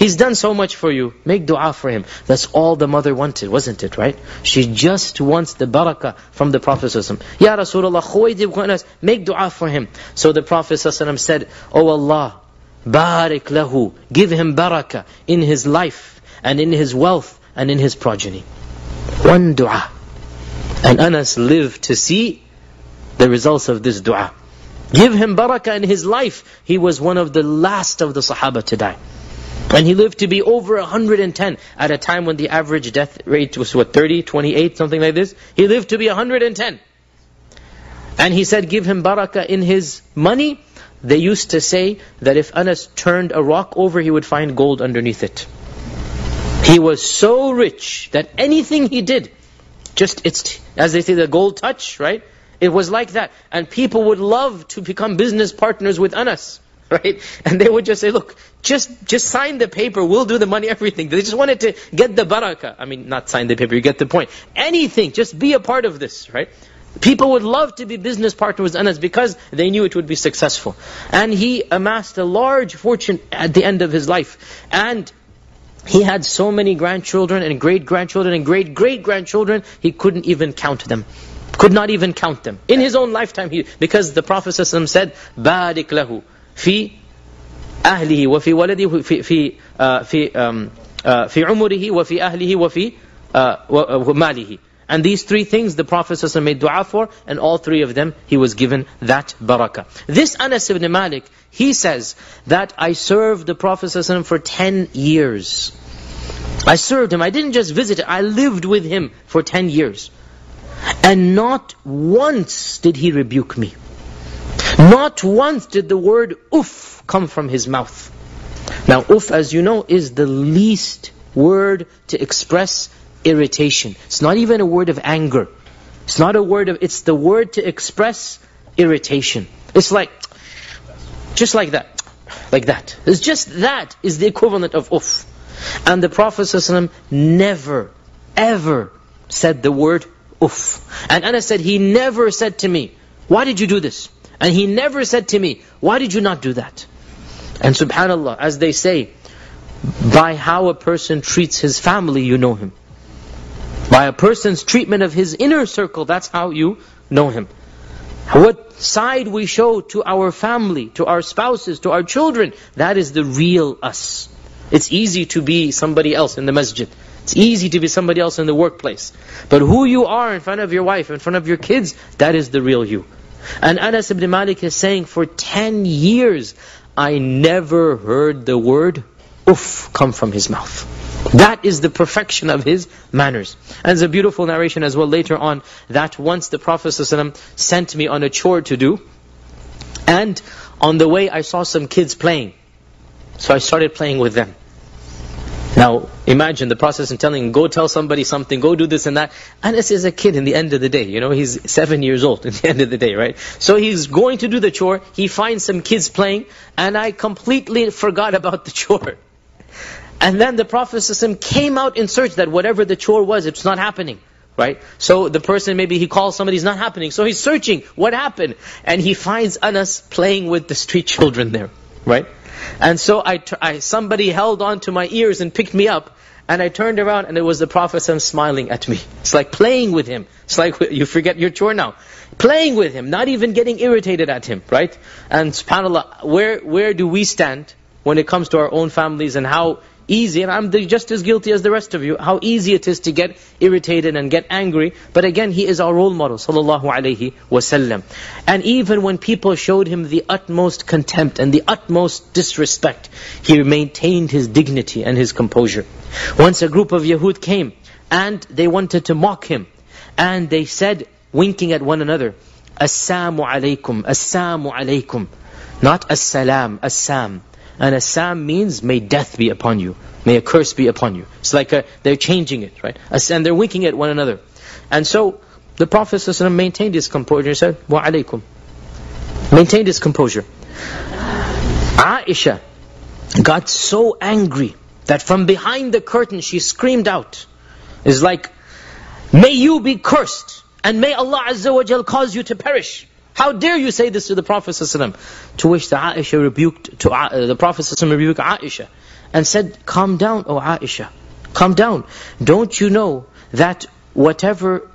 He's done so much for you. Make dua for him. That's all the mother wanted, wasn't it, right? She just wants the barakah from the Prophet ﷺ. Ya Rasulullah, Khuwaydib Anas, make dua for him. So the Prophet ﷺ said, Oh Allah, barik lahu, give him barakah in his life and in his wealth and in his progeny. One dua. And Anas lived to see the results of this dua. Give him barakah in his life. He was one of the last of the Sahaba to die. And he lived to be over 110 at a time when the average death rate was what, 30, 28, something like this. He lived to be 110. And he said, give him barakah in his money. They used to say that if Anas turned a rock over, he would find gold underneath it. He was so rich that anything he did, just it's, as they say, the gold touch, right? It was like that. And people would love to become business partners with Anas. right? And they would just say, look, just just sign the paper, we'll do the money, everything. They just wanted to get the barakah. I mean, not sign the paper, you get the point. Anything, just be a part of this, right? People would love to be business partners with Anas because they knew it would be successful. And he amassed a large fortune at the end of his life. And he had so many grandchildren and great-grandchildren and great-great-grandchildren, he couldn't even count them. Could not even count them. In his own lifetime, he, because the Prophet ﷺ said, بَارِكْ لَهُ في أهله وفي ولده في في في في عمره وفي أهله وفي ماله and these three things the Prophet ﷺ made dua for, and all three of them, he was given that barakah. This Anas ibn Malik, he says that I served the Prophet ﷺ for 10 years. I served him, I didn't just visit him, I lived with him for 10 years. And not once did he rebuke me. Not once did the word uff come from his mouth. Now uff, as you know, is the least word to express irritation. It's not even a word of anger. It's not a word of, it's the word to express irritation. It's like, just like that. Like that. It's just that is the equivalent of uff. And the Prophet ﷺ never, ever said the word uff. And Anas said, he never said to me, why did you do this? And he never said to me, why did you not do that? And subhanAllah, as they say, by how a person treats his family, you know him. By a person's treatment of his inner circle, that's how you know him. What side we show to our family, to our spouses, to our children, that is the real us. It's easy to be somebody else in the masjid. It's easy to be somebody else in the workplace. But who you are in front of your wife, in front of your kids, that is the real you. And Anas ibn Malik is saying, for 10 years, I never heard the word uff come from his mouth. That is the perfection of his manners. And there's a beautiful narration as well later on, that once the Prophet ﷺ sent me on a chore to do, and on the way I saw some kids playing. So I started playing with them. Now, imagine the process of telling, go tell somebody something, go do this and that. Anas is a kid in the end of the day, you know, he's seven years old in the end of the day, right? So he's going to do the chore, he finds some kids playing, and I completely forgot about the chore. And then the Prophet came out in search that whatever the chore was, it's not happening. Right? So the person, maybe he calls somebody, it's not happening. So he's searching, what happened? And he finds Anas playing with the street children there. Right? And so I, I, somebody held on to my ears and picked me up. And I turned around and it was the Prophet smiling at me. It's like playing with him. It's like you forget your chore now. Playing with him, not even getting irritated at him, right? And subhanAllah, where, where do we stand when it comes to our own families and how easy, and I'm just as guilty as the rest of you, how easy it is to get irritated and get angry. But again, he is our role model, sallallahu alaihi wasallam. And even when people showed him the utmost contempt and the utmost disrespect, he maintained his dignity and his composure. Once a group of Yahud came, and they wanted to mock him. And they said, winking at one another, Assalamu alaikum, Assalamu alaikum. Not As-salam, Assam. And Assam means, may death be upon you. May a curse be upon you. It's like a, they're changing it, right? And they're winking at one another. And so, the Prophet ﷺ maintained his composure and said, Wa alaykum. Maintained his composure. Aisha got so angry that from behind the curtain she screamed out. It's like, may you be cursed and may Allah Azza wa Jal cause you to perish. How dare you say this to the Prophet ﷺ? To which the Aisha rebuked, to, uh, the Prophet ﷺ rebuked Aisha and said, calm down, O Aisha. Calm down. Don't you know that whatever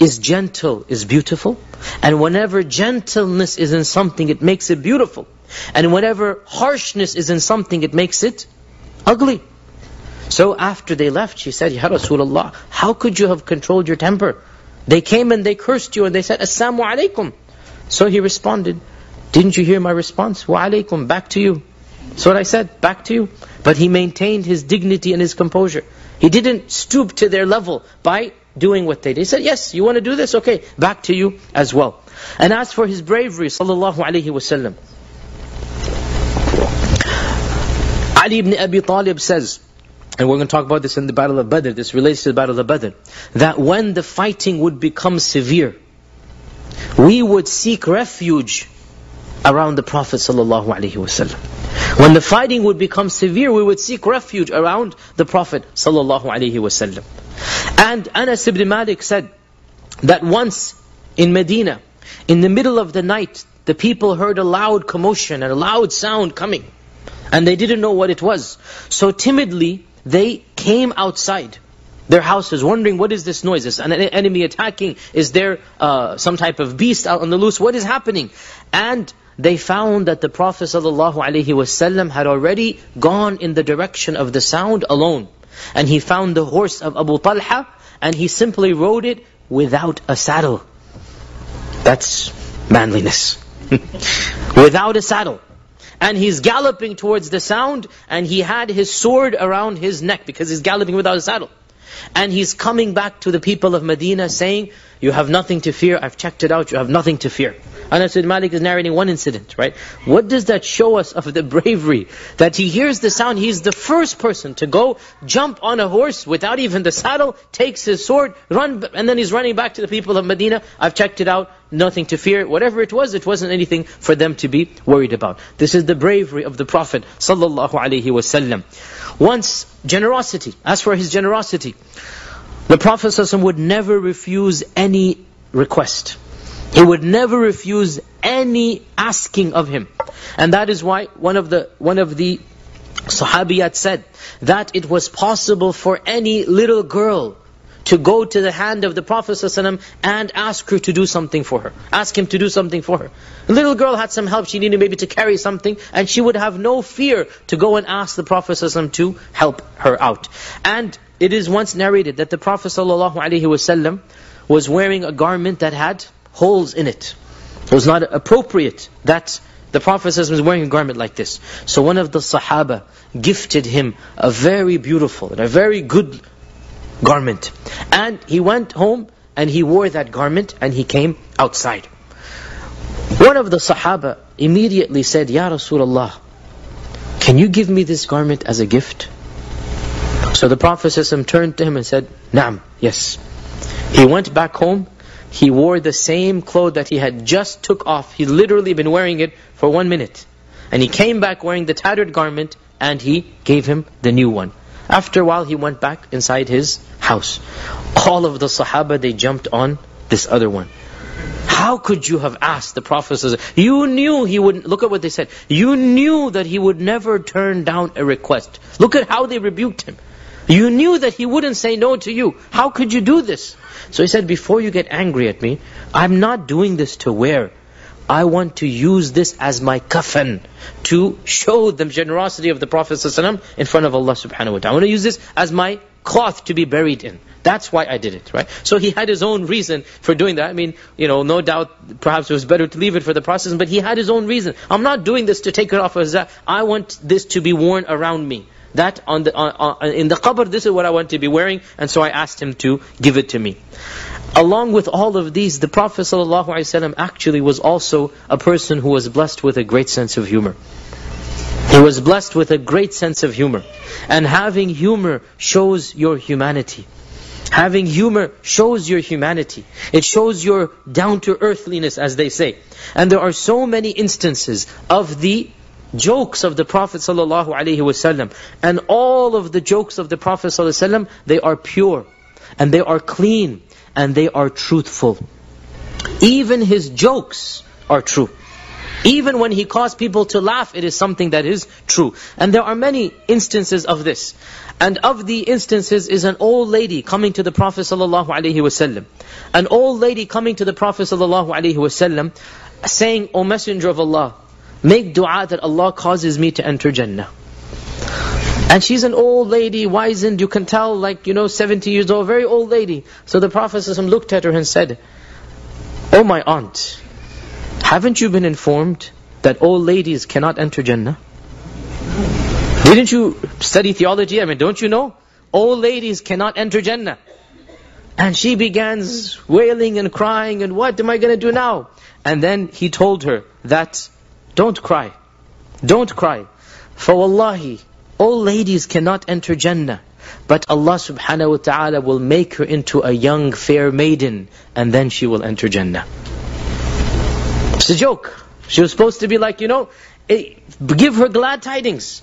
is gentle is beautiful? And whenever gentleness is in something, it makes it beautiful. And whenever harshness is in something, it makes it ugly. So after they left, she said, Ya Rasulullah, how could you have controlled your temper? They came and they cursed you and they said, Assalamu alaikum. So he responded, didn't you hear my response? Wa alaikum, back to you. That's what I said, back to you. But he maintained his dignity and his composure. He didn't stoop to their level by doing what they did. He said, yes, you want to do this? Okay, back to you as well. And as for his bravery, sallallahu alayhi wasallam, Ali ibn Abi Talib says, and we're going to talk about this in the Battle of Badr, this relates to the Battle of Badr, that when the fighting would become severe, we would seek refuge around the Prophet ﷺ. When the fighting would become severe, we would seek refuge around the Prophet ﷺ. And Anas ibn Malik said that once in Medina, in the middle of the night, the people heard a loud commotion and a loud sound coming. And they didn't know what it was. So timidly, they came outside their houses, wondering what is this noise? Is an enemy attacking? Is there uh, some type of beast out on the loose? What is happening? And they found that the Prophet ﷺ had already gone in the direction of the sound alone. And he found the horse of Abu Talha, and he simply rode it without a saddle. That's manliness. without a saddle. And he's galloping towards the sound, and he had his sword around his neck, because he's galloping without a saddle. And he's coming back to the people of Medina saying, you have nothing to fear, I've checked it out, you have nothing to fear. Anas bin Malik is narrating one incident, right? What does that show us of the bravery? That he hears the sound, he's the first person to go jump on a horse without even the saddle, takes his sword, run, and then he's running back to the people of Medina. I've checked it out, nothing to fear. Whatever it was, it wasn't anything for them to be worried about. This is the bravery of the Prophet sallallahu alaihi wasallam. Once, generosity. As for his generosity, the Prophet ﷺ would never refuse any request. He would never refuse any asking of him. And that is why one of the one of the Sahabiyat said that it was possible for any little girl to go to the hand of the Prophet ﷺ and ask her to do something for her. Ask him to do something for her. The little girl had some help, she needed maybe to carry something, and she would have no fear to go and ask the Prophet ﷺ to help her out. And it is once narrated that the Prophet ﷺ was wearing a garment that had holes in it. It was not appropriate that the Prophet was wearing a garment like this. So one of the Sahaba gifted him a very beautiful and a very good garment. And he went home and he wore that garment and he came outside. One of the Sahaba immediately said, Ya Rasulullah, can you give me this garment as a gift? So the Prophet turned to him and said, Naam, yes. He went back home he wore the same clothes that he had just took off. He'd literally been wearing it for one minute. And he came back wearing the tattered garment and he gave him the new one. After a while he went back inside his house. All of the Sahaba, they jumped on this other one. How could you have asked the Prophet? You knew he wouldn't, look at what they said. You knew that he would never turn down a request. Look at how they rebuked him. You knew that he wouldn't say no to you. How could you do this? So he said, before you get angry at me, I'm not doing this to wear. I want to use this as my kafan to show the generosity of the Prophet ﷺ in front of Allah subhanahu wa ta'ala. I want to use this as my cloth to be buried in. That's why I did it, right? So he had his own reason for doing that. I mean, you know, no doubt perhaps it was better to leave it for the process, but he had his own reason. I'm not doing this to take it off as that. I want this to be worn around me that on the, on, on, in the qabr, this is what I want to be wearing, and so I asked him to give it to me. Along with all of these, the Prophet ﷺ actually was also a person who was blessed with a great sense of humor. He was blessed with a great sense of humor. And having humor shows your humanity. Having humor shows your humanity. It shows your down-to-earthliness, as they say. And there are so many instances of the jokes of the Prophet ﷺ and all of the jokes of the Prophet ﷺ, they are pure and they are clean and they are truthful. Even his jokes are true. Even when he caused people to laugh, it is something that is true. And there are many instances of this. And of the instances is an old lady coming to the Prophet ﷺ. An old lady coming to the Prophet ﷺ saying, O Messenger of Allah, Make dua that Allah causes me to enter Jannah. And she's an old lady, wizened, you can tell, like, you know, 70 years old, very old lady. So the Prophet looked at her and said, Oh my aunt, haven't you been informed that old ladies cannot enter Jannah? Didn't you study theology? I mean, don't you know? Old ladies cannot enter Jannah. And she begins wailing and crying, and what am I going to do now? And then he told her that don't cry. Don't cry. For wallahi, all ladies cannot enter Jannah. But Allah subhanahu wa ta'ala will make her into a young fair maiden and then she will enter Jannah. It's a joke. She was supposed to be like, you know, eh, give her glad tidings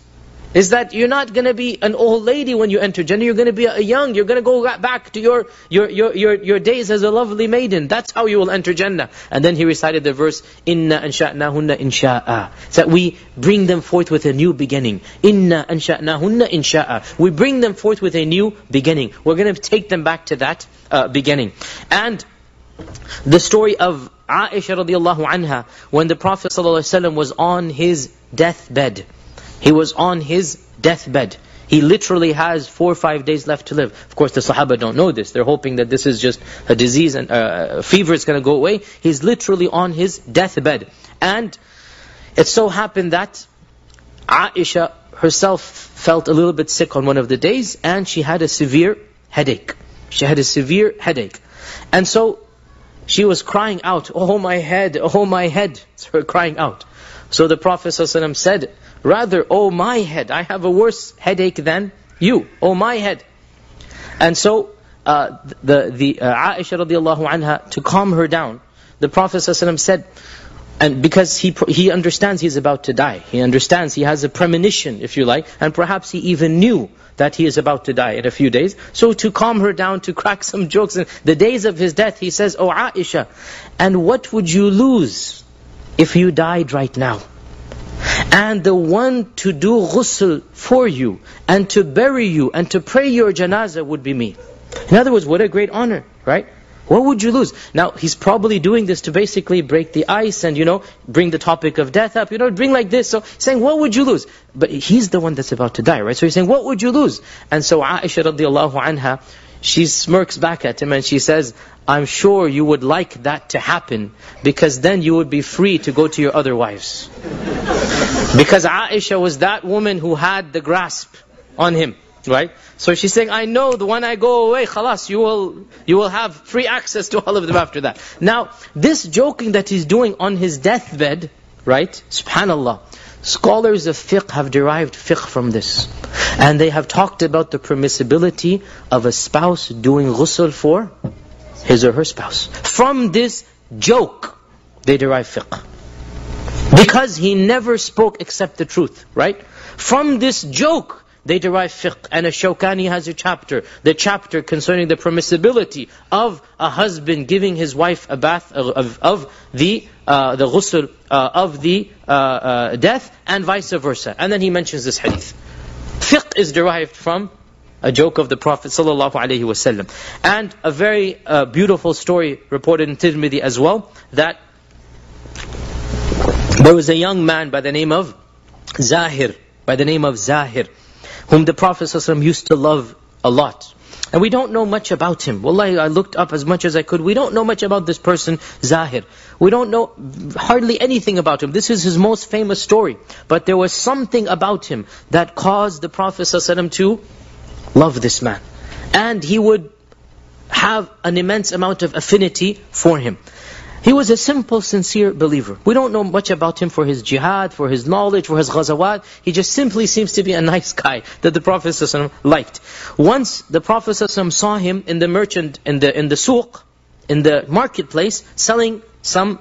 is that you're not going to be an old lady when you enter Jannah. You're going to be a young. You're going to go back to your, your, your, your, your days as a lovely maiden. That's how you will enter Jannah. And then he recited the verse, Inna ansha'nahunna insha'a. That we bring them forth with a new beginning. Inna ansha'nahunna insha'a. We bring them forth with a new beginning. We're going to take them back to that uh, beginning. And the story of Aisha radiallahu anha, when the Prophet ﷺ was on his deathbed, he was on his deathbed. He literally has four or five days left to live. Of course, the Sahaba don't know this. They're hoping that this is just a disease and uh, a fever is going to go away. He's literally on his deathbed. And it so happened that Aisha herself felt a little bit sick on one of the days and she had a severe headache. She had a severe headache. And so she was crying out, Oh my head, oh my head. It's her crying out. So the Prophet ﷺ said, Rather, oh my head, I have a worse headache than you. Oh my head. And so, uh, the, the uh, Aisha radiallahu anha, to calm her down, the Prophet said, and because he he understands he's about to die. He understands, he has a premonition, if you like, and perhaps he even knew that he is about to die in a few days. So to calm her down, to crack some jokes, in the days of his death, he says, Oh Aisha, and what would you lose if you died right now? And the one to do ghusl for you, and to bury you, and to pray your janazah would be me. In other words, what a great honor, right? What would you lose? Now, he's probably doing this to basically break the ice and, you know, bring the topic of death up, you know, bring like this. So, saying, what would you lose? But he's the one that's about to die, right? So he's saying, what would you lose? And so Aisha radiallahu anha, she smirks back at him and she says, I'm sure you would like that to happen because then you would be free to go to your other wives. because Aisha was that woman who had the grasp on him. Right? So she's saying, I know the when I go away, khalas, you will, you will have free access to all of them after that. Now, this joking that he's doing on his deathbed, right? Subhanallah. Scholars of fiqh have derived fiqh from this. And they have talked about the permissibility of a spouse doing ghusl for his or her spouse. From this joke, they derive fiqh. Because he never spoke except the truth, right? From this joke, they derive fiqh. And ash-Shawkani has a chapter, the chapter concerning the permissibility of a husband giving his wife a bath of, of, of the uh, the ghusl uh, of the uh, uh, death and vice versa. And then he mentions this hadith. Fiqh is derived from a joke of the Prophet ﷺ. And a very uh, beautiful story reported in Tirmidhi as well, that there was a young man by the name of Zahir, by the name of Zahir, whom the Prophet ﷺ used to love a lot. And we don't know much about him. Wallahi, I looked up as much as I could. We don't know much about this person, Zahir. We don't know hardly anything about him. This is his most famous story. But there was something about him that caused the Prophet ﷺ to love this man. And he would have an immense amount of affinity for him. He was a simple, sincere believer. We don't know much about him for his jihad, for his knowledge, for his ghazawat. He just simply seems to be a nice guy that the Prophet ﷺ liked. Once the Prophet ﷺ saw him in the merchant, in the in the suq, in the marketplace, selling some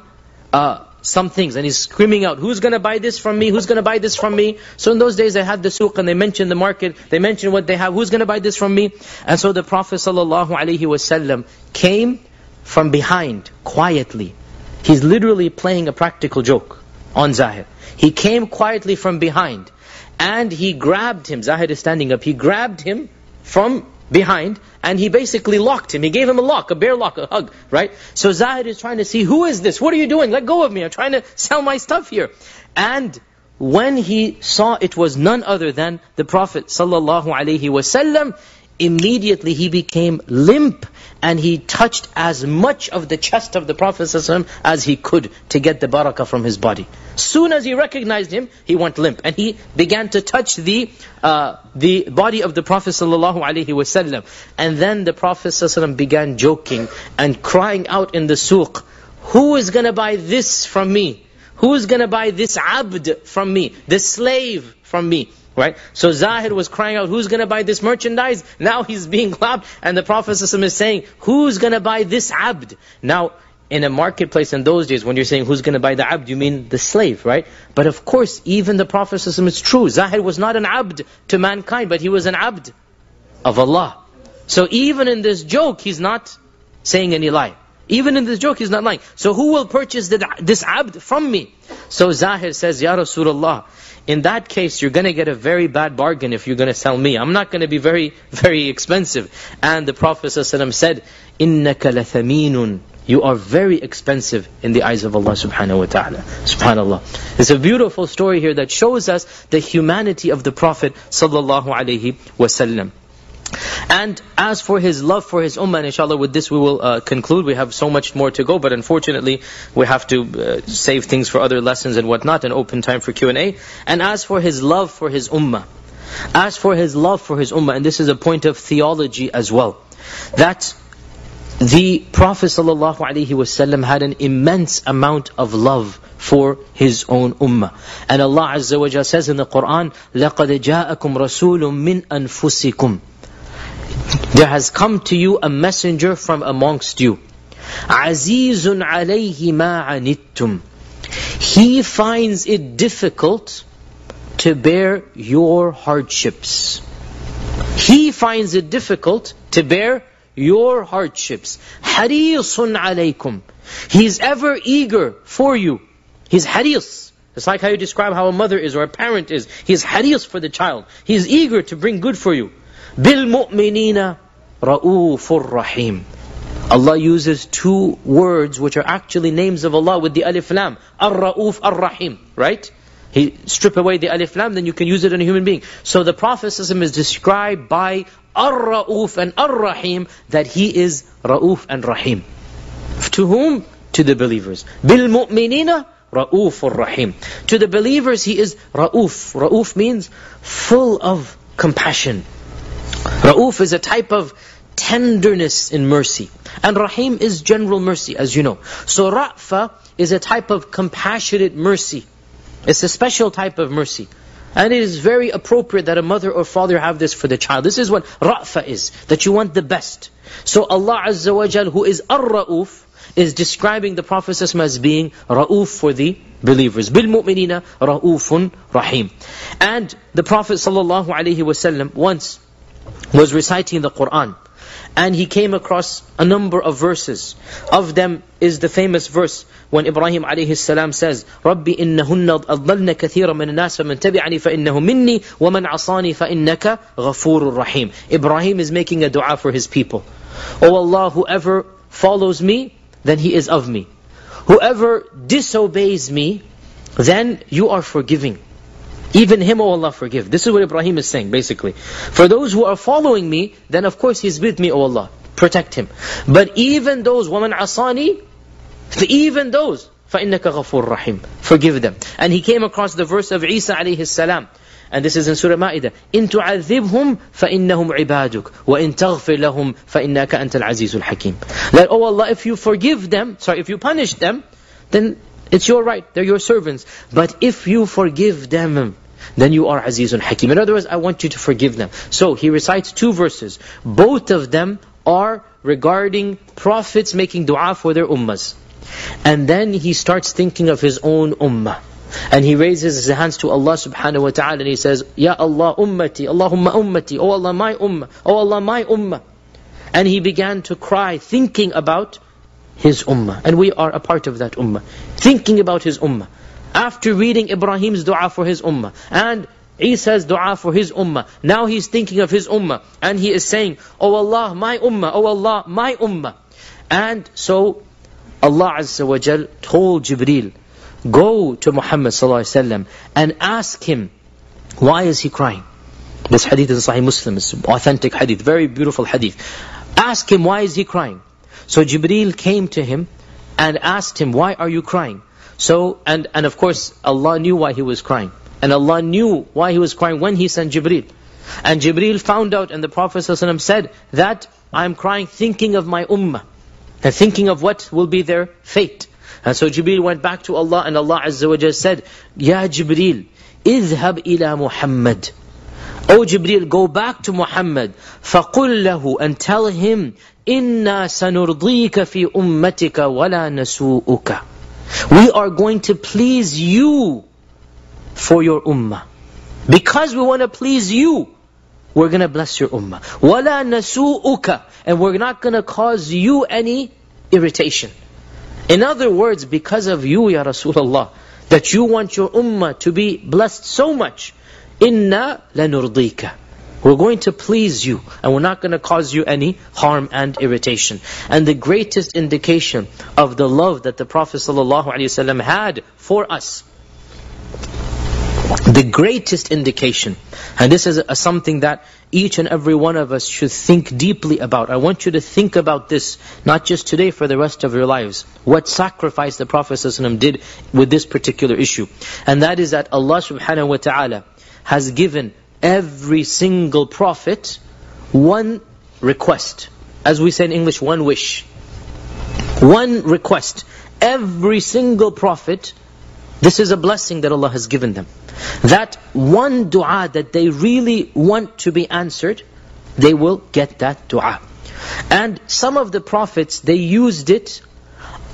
uh, some things. And he's screaming out, who's going to buy this from me? Who's going to buy this from me? So in those days they had the suq and they mentioned the market. They mentioned what they have. Who's going to buy this from me? And so the Prophet ﷺ came from behind, quietly. He's literally playing a practical joke on Zahir. He came quietly from behind. And he grabbed him. Zahir is standing up. He grabbed him from behind, and he basically locked him. He gave him a lock, a bear lock, a hug, right? So Zahid is trying to see, who is this? What are you doing? Let go of me. I'm trying to sell my stuff here. And when he saw it was none other than the Prophet sallallahu alaihi wasallam, immediately he became limp and he touched as much of the chest of the Prophet ﷺ as he could to get the barakah from his body. Soon as he recognized him, he went limp and he began to touch the uh, the body of the Prophet ﷺ. And then the Prophet ﷺ began joking and crying out in the suq, Who is going to buy this from me? Who is going to buy this abd from me? This slave from me? Right? So Zahid was crying out, who's going to buy this merchandise? Now he's being clapped and the Prophet is saying, who's going to buy this abd? Now, in a marketplace in those days, when you're saying who's going to buy the abd, you mean the slave, right? But of course, even the Prophet ﷺ, it's true, Zahid was not an abd to mankind, but he was an abd of Allah. So even in this joke, he's not saying any lie. Even in this joke, he's not lying. So who will purchase this abd from me? So Zahir says, Ya Rasulullah, in that case, you're going to get a very bad bargain if you're going to sell me. I'm not going to be very, very expensive. And the Prophet ﷺ said, إِنَّكَ لَثَمِينٌ You are very expensive in the eyes of Allah subhanahu wa ta'ala. SubhanAllah. It's a beautiful story here that shows us the humanity of the Prophet sallallahu alaihi wasallam. And as for his love for his ummah, inshallah with this we will uh, conclude. We have so much more to go, but unfortunately we have to uh, save things for other lessons and whatnot and open time for Q&A. And as for his love for his ummah, as for his love for his ummah, and this is a point of theology as well, that the Prophet ﷺ had an immense amount of love for his own ummah. And Allah Azza wa Jalla says in the Qur'an, لَقَدْ جَاءَكُمْ رَسُولٌ مِّنْ أَنفُسِكُمْ there has come to you a messenger from amongst you. Azizun alayhi ma'anittum. He finds it difficult to bear your hardships. He finds it difficult to bear your hardships. Harisun alaykum. He's ever eager for you. He's haris. It's like how you describe how a mother is or a parent is. He's haris for the child. He's eager to bring good for you. بِالْمُؤْمِنِينَ Ra'ufur Rahim. Allah uses two words which are actually names of Allah with the alif lam. Ar-Ra'uf, Ar-Rahim. Right? He strip away the alif lam, then you can use it on a human being. So the Prophet is described by Ar-Ra'uf and Ar-Rahim that he is Ra'uf and Rahim. To whom? To the believers. Bil mu'minina Ra'uf Rahim. To the believers he is Ra'uf. Ra'uf means full of compassion. Ra'uf is a type of tenderness in mercy. And Rahim is general mercy, as you know. So Ra'fa is a type of compassionate mercy. It's a special type of mercy. And it is very appropriate that a mother or father have this for the child. This is what Ra'fa is, that you want the best. So Allah Azza wa Jal, who is Ar-Ra'uf, is describing the Prophet as being Ra'uf for the believers. Bil mu'minina Ra'ufun Rahim. And the Prophet sallallahu alaihi wasallam once was reciting the Qur'an and he came across a number of verses. Of them is the famous verse when Ibrahim alayhi salam says, رَبِّ إِنَّهُنَّ أَضْلَلْنَ كَثِيرًا مِنَ النَّاسِ فَمَنْ تَبِعَنِي فَإِنَّهُ مِنِّي وَمَنْ عَصَانِي فَإِنَّكَ غَفُورٌ رَحِيمٌ Ibrahim is making a dua for his people. O Allah, whoever follows me, then he is of me. Whoever disobeys me, then you are forgiving. Even him, O Allah, forgive. This is what Ibrahim is saying, basically. For those who are following me, then of course he's with me, O Allah. Protect him. But even those, وَمَنْ عَصَانِي Even those, فَإِنَّكَ غَفُورٌ رَحِيمٌ Forgive them. And he came across the verse of Isa alayhi salam. And this is in Surah Ma'idah. إِن تُعَذِّبْهُمْ فَإِنَّهُمْ عِبَادُكَ وَإِن تَغْفِرْ لَهُمْ فَإِنَّكَ أَنْتَ الْعَزِيزُ الْحَكِيمُ That, oh Allah, if you forgive them, sorry, if you punish them, then it's your right, they're your servants. But if you forgive them, then you are Azizun Hakim. In other words, I want you to forgive them. So he recites two verses. Both of them are regarding prophets making dua for their ummas. And then he starts thinking of his own ummah. And he raises his hands to Allah subhanahu wa ta'ala and he says, Ya Allah ummati, Allahumma ummati, Oh Allah my ummah, Oh Allah my ummah. And he began to cry thinking about his ummah. And we are a part of that ummah. Thinking about his ummah. After reading Ibrahim's dua for his ummah and Isa's dua for his ummah. Now he's thinking of his ummah and he is saying, Oh Allah, my ummah, Oh Allah, my ummah. And so Allah Azza wa Jal told Jibreel, go to Muhammad wasallam and ask him, why is he crying? This hadith is Sahih Muslim, it's authentic hadith, very beautiful hadith. Ask him, why is he crying? So Jibreel came to him and asked him, why are you crying? So, and, and of course, Allah knew why he was crying. And Allah knew why he was crying when he sent Jibreel. And Jibreel found out and the Prophet ﷺ said that I'm crying thinking of my ummah. And thinking of what will be their fate. And so Jibreel went back to Allah and Allah Azza wa Jalla said, Ya Jibreel, اذهب ila Muhammad. O Jibreel, go back to Muhammad. فَقُلْ لَهُ And tell him, إِنَّا سَنُرْضِيكَ فِي أُمَّتِكَ وَلَا نَسُوءُكَ we are going to please you for your ummah. Because we want to please you, we're going to bless your ummah. وَلَا نَسُوءُكَ And we're not going to cause you any irritation. In other words, because of you, Ya Rasulullah, that you want your ummah to be blessed so much, Inna lanurdika. We're going to please you, and we're not going to cause you any harm and irritation. And the greatest indication of the love that the Prophet ﷺ had for us, the greatest indication, and this is a, something that each and every one of us should think deeply about. I want you to think about this, not just today, for the rest of your lives. What sacrifice the Prophet ﷺ did with this particular issue. And that is that Allah subhanahu wa ta'ala has given every single prophet one request. As we say in English, one wish. One request. Every single prophet, this is a blessing that Allah has given them. That one dua that they really want to be answered, they will get that dua. And some of the prophets, they used it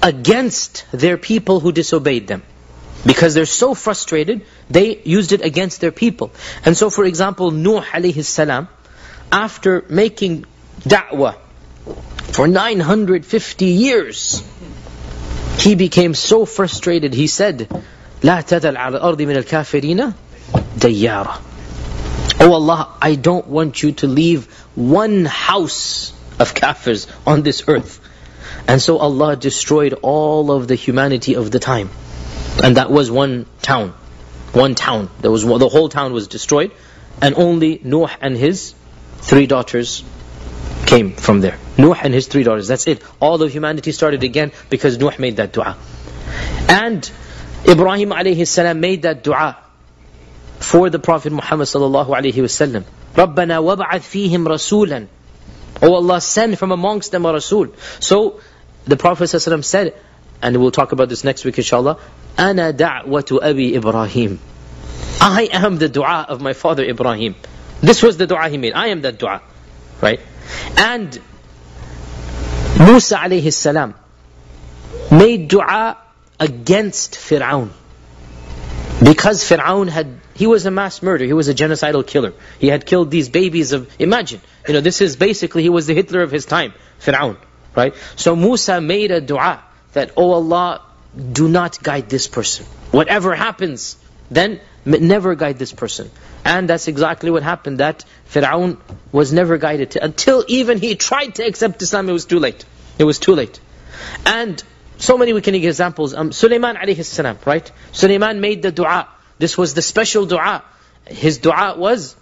against their people who disobeyed them. Because they're so frustrated, they used it against their people. And so for example, Nuh alayhi salam, after making da'wah for 950 years, he became so frustrated, he said, لا تذل على الأرض من الكافرين ديارة Oh Allah, I don't want you to leave one house of kafirs on this earth. And so Allah destroyed all of the humanity of the time. And that was one town. One town. There was the whole town was destroyed. And only Nuh and his three daughters came from there. Nuh and his three daughters. That's it. All of humanity started again because Nuh made that dua. And Ibrahim alayhi salam made that dua for the Prophet Muhammad sallallahu alayhi wasallam. رَبَّنَا وَبْعَثْ فِيهِمْ رَسُولًا Oh Allah, send from amongst them a Rasul. So, the Prophet ﷺ said, and we'll talk about this next week inshallah, أَنَا دَعْوَةُ أَبِي إِبْرَاهِيمِ I am the dua of my father Ibrahim. This was the dua he made. I am that dua. Right? And Musa alayhi salam made dua against Fir'aun. Because Fir'aun had, he was a mass murderer, he was a genocidal killer. He had killed these babies of, imagine, you know, this is basically, he was the Hitler of his time, Fir'aun. Right? So Musa made a dua that, Oh Allah, do not guide this person. Whatever happens, then never guide this person. And that's exactly what happened, that Fir'aun was never guided to, until even he tried to accept Islam, it was too late. It was too late. And so many we can give examples. Um, Sulaiman alayhi salam, right? Sulaiman made the dua. This was the special dua. His dua was,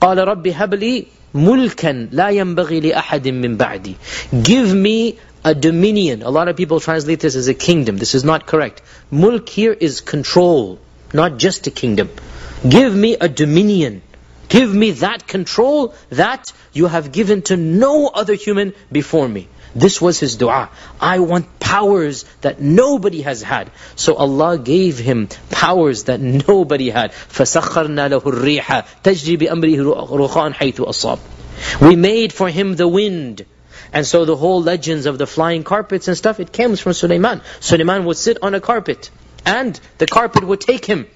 قال رب هب لي ملكا لا ينبغي لأحد من بعدي. Give me a dominion. A lot of people translate this as a kingdom. This is not correct. Mulk here is control, not just a kingdom. Give me a dominion. Give me that control that you have given to no other human before me. This was his dua. I want powers that nobody has had. So Allah gave him powers that nobody had. فَسَخَّرْنَا لَهُ الرِّيحَ تَجْرِي بِأَمْرِهِ رُخَانْ حَيْثُ أَصَابٍ We made for him the wind. And so the whole legends of the flying carpets and stuff, it comes from Sulaiman. Sulaiman would sit on a carpet. And the carpet would take him.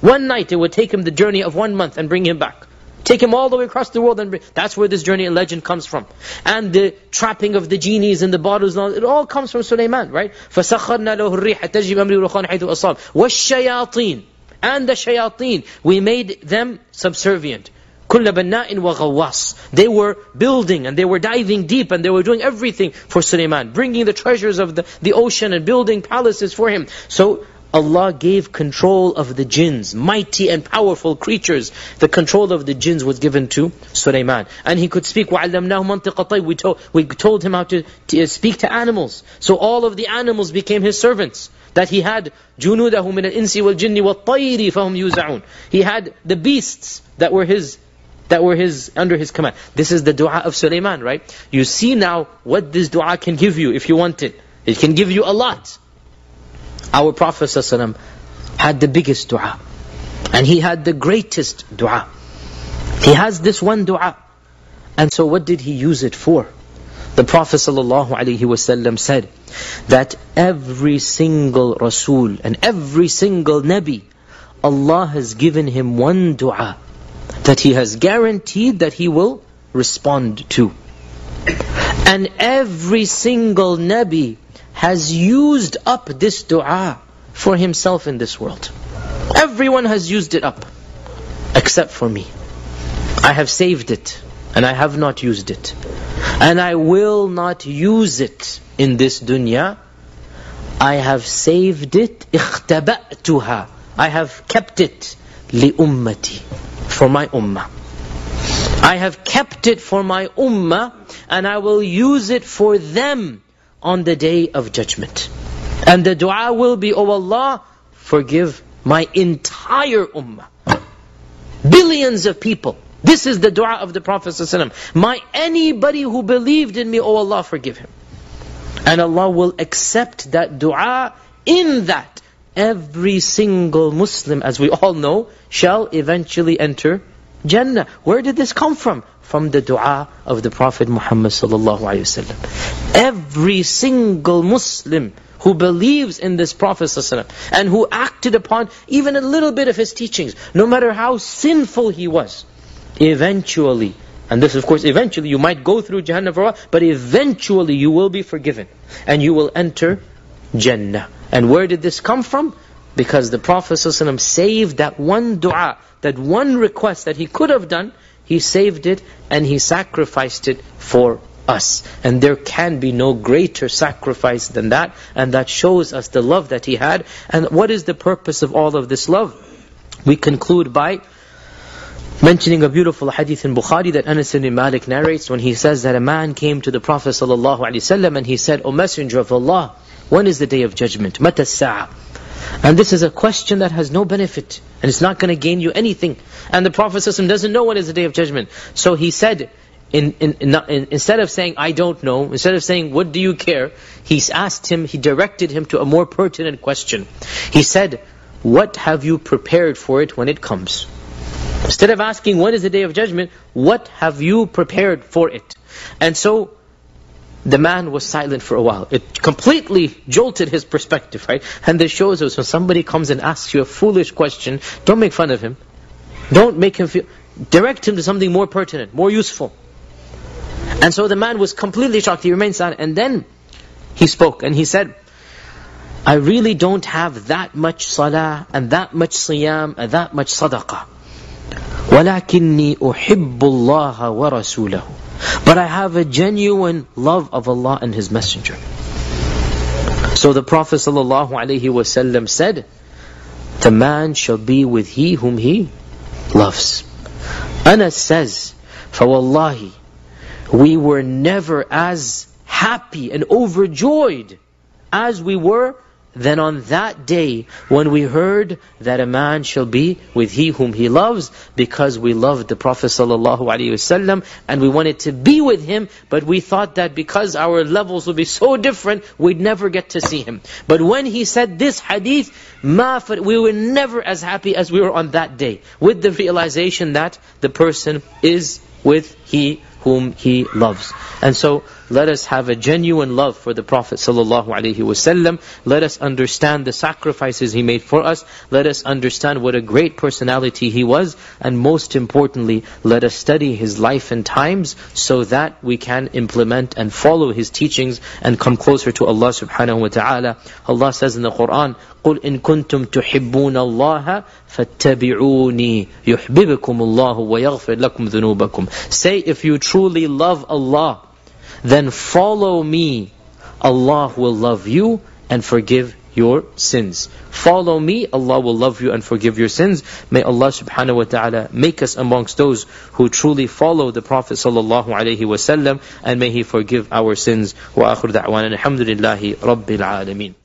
One night it would take him the journey of one month and bring him back. Take him all the way across the world and bring, that's where this journey and legend comes from. And the trapping of the genies and the bottles, it all comes from Sulaiman, right? فَسَخَّرْنَا لَهُ الرِّيحَ تَجْرِي بِأَمْرِهِ رُخَانَ حَيْثُ أَصَابَ وَالشَّيَاطِينَ And the shayateen, we made them subservient. كُلَّ بَنَّاءٍ وَغَوَّاصٍ They were building and they were diving deep and they were doing everything for Sulaiman, bringing the treasures of the, the ocean and building palaces for him. So Allah gave control of the jinns, mighty and powerful creatures. The control of the jinns was given to Sulaiman. And he could speak, we, told, we told him how to, to, speak to animals. So all of the animals became his servants. That he had junoodahumina insilwal jinni wa-tayri fahum yuz'aun. He had the beasts that were his that were his under his command. This is the dua of Sulaiman, right? You see now what this dua can give you if you want it. It can give you a lot. Our Prophet ﷺ had the biggest dua. And he had the greatest dua. He has this one dua. And so what did he use it for? The Prophet ﷺ said that every single Rasul and every single Nabi, Allah has given him one dua that he has guaranteed that he will respond to. And every single Nabi has used up this dua for himself in this world. Everyone has used it up, except for me. I have saved it, and I have not used it. And I will not use it in this dunya. I have saved it, اختبأتها. I have kept it, لِأُمَّتي, for my ummah. I have kept it for my ummah, and I will use it for them on the day of judgment. And the dua will be, Oh Allah, forgive my entire ummah. Billions of people. This is the dua of the Prophet ﷺ. My anybody who believed in me, oh Allah, forgive him. And Allah will accept that dua in that every single Muslim, as we all know, shall eventually enter Jannah. Where did this come from? From the dua of the Prophet Muhammad sallallahu alaihi wasallam. Every single Muslim who believes in this Prophet and who acted upon even a little bit of his teachings, no matter how sinful he was, eventually, and this of course eventually you might go through Jahannam for a while, but eventually you will be forgiven, and you will enter Jannah. And where did this come from? Because the Prophet ﷺ saved that one dua, that one request that he could have done, he saved it and he sacrificed it for us. And there can be no greater sacrifice than that. And that shows us the love that he had. And what is the purpose of all of this love? We conclude by mentioning a beautiful hadith in Bukhari that Anas ibn Malik narrates when he says that a man came to the Prophet ﷺ and he said, O Messenger of Allah, when is the day of judgment? Mata sa'a. And this is a question that has no benefit. And it's not going to gain you anything. And the Prophet doesn't know when is the day of judgment. So he said, in, in, in, instead of saying, I don't know, instead of saying, what do you care? He asked him, he directed him to a more pertinent question. He said, what have you prepared for it when it comes? Instead of asking, when is the day of judgment? What have you prepared for it? And so, the man was silent for a while. It completely jolted his perspective, right? And this shows us when somebody comes and asks you a foolish question, don't make fun of him. Don't make him feel... Direct him to something more pertinent, more useful. And so the man was completely shocked. He remained silent. And then he spoke and he said, I really don't have that much salah and that much siyam and that much sadaqah. وَلَكِنِّي أُحِبُّ اللَّهَ وَرَسُولَهُ But I have a genuine love of Allah and His Messenger. So the Prophet ﷺ said, The man shall be with he whom he loves. Anas says, فَوَاللَّهِ We were never as happy and overjoyed as we were then on that day, when we heard that a man shall be with he whom he loves, because we loved the Prophet ﷺ and we wanted to be with him, but we thought that because our levels would be so different, we'd never get to see him. But when he said this hadith, we were never as happy as we were on that day, with the realization that the person is with he whom he loves. And so, let us have a genuine love for the Prophet ﷺ. Let us understand the sacrifices he made for us. Let us understand what a great personality he was. And most importantly, let us study his life and times so that we can implement and follow his teachings and come closer to Allah subhanahu wa ta'ala. Allah says in the Quran, قُلْ إِن كُنْتُمْ تُحِبُّونَ اللَّهَ فَاتَّبِعُونِي يُحْبِبِكُمُ اللَّهُ وَيَغْفِرْ لَكُمْ ذُنُوبَكُمْ Say, if you truly love Allah, then follow me. Allah will love you and forgive your sins. Follow me, Allah will love you and forgive your sins. May Allah subhanahu wa ta'ala make us amongst those who truly follow the Prophet sallallahu alaihi wasallam and may He forgive our sins. Wa akhir da'wana alhamdulillahi rabbil alameen.